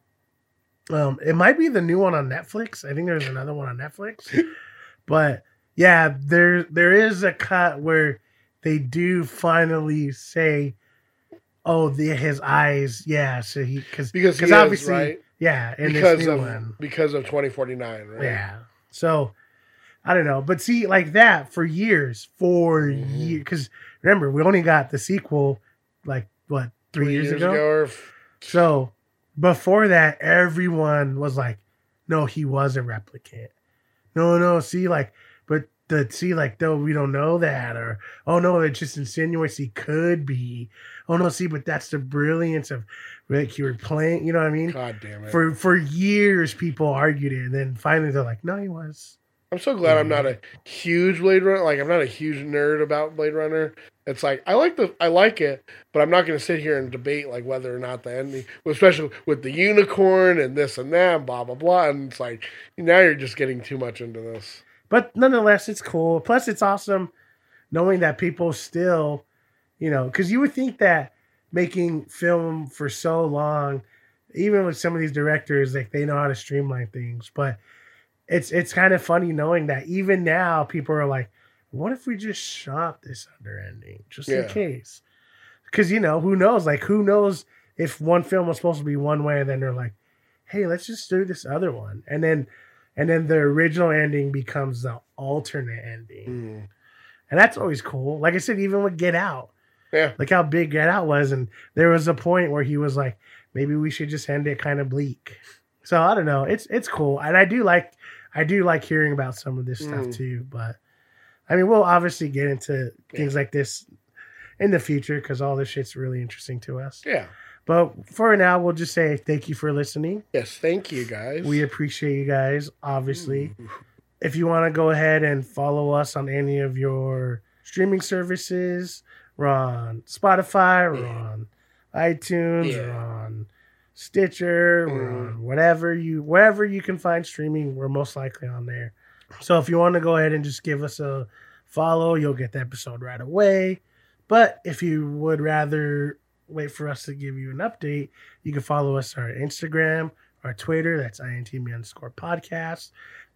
[SPEAKER 3] Um, it might be the new one on Netflix. I think there's another one on Netflix, but yeah, there there is a cut where they do finally say, "Oh, the his eyes." Yeah, so he because
[SPEAKER 1] Because he is, right?
[SPEAKER 3] yeah, in
[SPEAKER 1] because
[SPEAKER 3] this new
[SPEAKER 1] of
[SPEAKER 3] one,
[SPEAKER 1] because of 2049, right?
[SPEAKER 3] yeah. So I don't know, but see, like that for years, for
[SPEAKER 1] Mm-hmm.
[SPEAKER 3] years, because remember we only got the sequel like what three, years, ago.
[SPEAKER 1] or f-
[SPEAKER 3] So before that, everyone was like, no, he was a replicant. No, no, see, like, the see like though we don't know that or oh no it just insinuates he could be oh no see but that's the brilliance of Rick you were playing you know what I mean
[SPEAKER 1] God damn it.
[SPEAKER 3] for for years people argued it and then finally they're like no he was
[SPEAKER 1] I'm so glad I'm not a huge Blade Runner. Like I'm not a huge nerd about Blade Runner. It's like I like the I like it, but I'm not going to sit here and debate like whether or not the ending, especially with the unicorn and this and that, blah blah blah. And it's like now you're just getting too much into this.
[SPEAKER 3] But nonetheless it's cool. Plus it's awesome knowing that people still you know because you would think that making film for so long even with some of these directors like they know how to streamline things. But it's it's kind of funny knowing that even now people are like what if we just shot this under ending just in case? Because you know who knows? Like who knows if one film was supposed to be one way and then they're like hey let's just do this other one. And then and then the original ending becomes the alternate ending
[SPEAKER 1] Mm.
[SPEAKER 3] and that's always cool like i said even with get out
[SPEAKER 1] Yeah.
[SPEAKER 3] like how big get out was and there was a point where he was like maybe we should just end it kind of bleak so i don't know it's it's cool and i do like i do like hearing about some of this stuff
[SPEAKER 1] Mm.
[SPEAKER 3] too but i mean we'll obviously get into things like this in the future because all this shit's really interesting to us
[SPEAKER 1] Yeah.
[SPEAKER 3] But for now we'll just say thank you for listening
[SPEAKER 1] Yes. Thank you guys.
[SPEAKER 3] we appreciate you guys, obviously. If you want to go ahead and follow us on any of your streaming services, we're on Spotify, we're
[SPEAKER 1] Yeah.
[SPEAKER 3] on iTunes,
[SPEAKER 1] Yeah.
[SPEAKER 3] we're on Stitcher, we're
[SPEAKER 1] Mhm.
[SPEAKER 3] on whatever you wherever you can find streaming, we're most likely on there. So if you want to go ahead and just give us a follow, you'll get the episode right away. But if you would rather wait for us to give you an update, you can follow us on Instagram, our Twitter, that's INTM underscore podcast.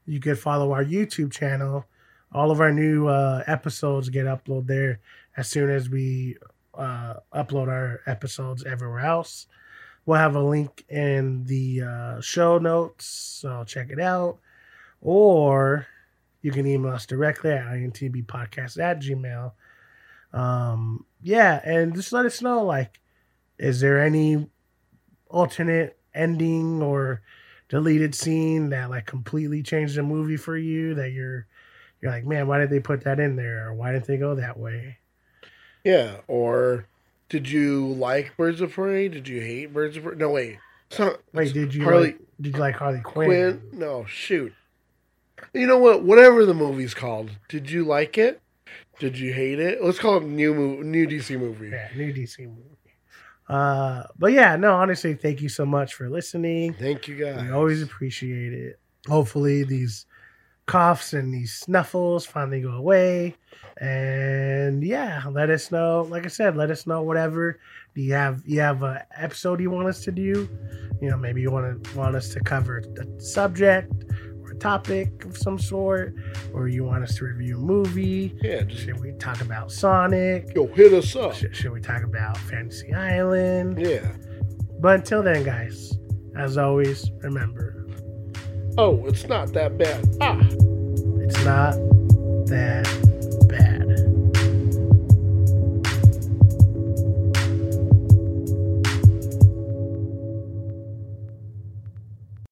[SPEAKER 3] You can follow our YouTube channel. All of our new uh, episodes get uploaded there as soon as we uh, upload our episodes everywhere else. We'll have a link in the uh, show notes, so check it out. Or you can email us directly at intbpodcast at gmail. Um, yeah, and just let us know, like, is there any alternate ending or deleted scene that like completely changed the movie for you that you're you're like, man, why did they put that in there? Or why didn't they go that way?
[SPEAKER 1] Yeah. Or did you like Birds of Prey? Did you hate Birds of Prey? No, wait. So,
[SPEAKER 3] Wait, did you
[SPEAKER 1] Harley
[SPEAKER 3] like, did you like Harley Quinn?
[SPEAKER 1] Quinn? No, shoot. You know what? Whatever the movie's called, did you like it? Did you hate it? Let's call it new mo- new DC movie.
[SPEAKER 3] Yeah, new DC movie. Uh, but yeah, no, honestly, thank you so much for listening.
[SPEAKER 1] Thank you guys.
[SPEAKER 3] We always appreciate it. Hopefully, these coughs and these snuffles finally go away. And yeah, let us know. Like I said, let us know whatever. Do you have you have an episode you want us to do? You know, maybe you want to want us to cover a subject topic of some sort, or you want us to review a movie.
[SPEAKER 1] Yeah, just
[SPEAKER 3] Should we talk about Sonic?
[SPEAKER 1] yo hit us up.
[SPEAKER 3] Should, should we talk about Fantasy Island?
[SPEAKER 1] Yeah.
[SPEAKER 3] But until then, guys, as always, remember
[SPEAKER 1] Oh, it's not that bad. Ah.
[SPEAKER 3] it's not that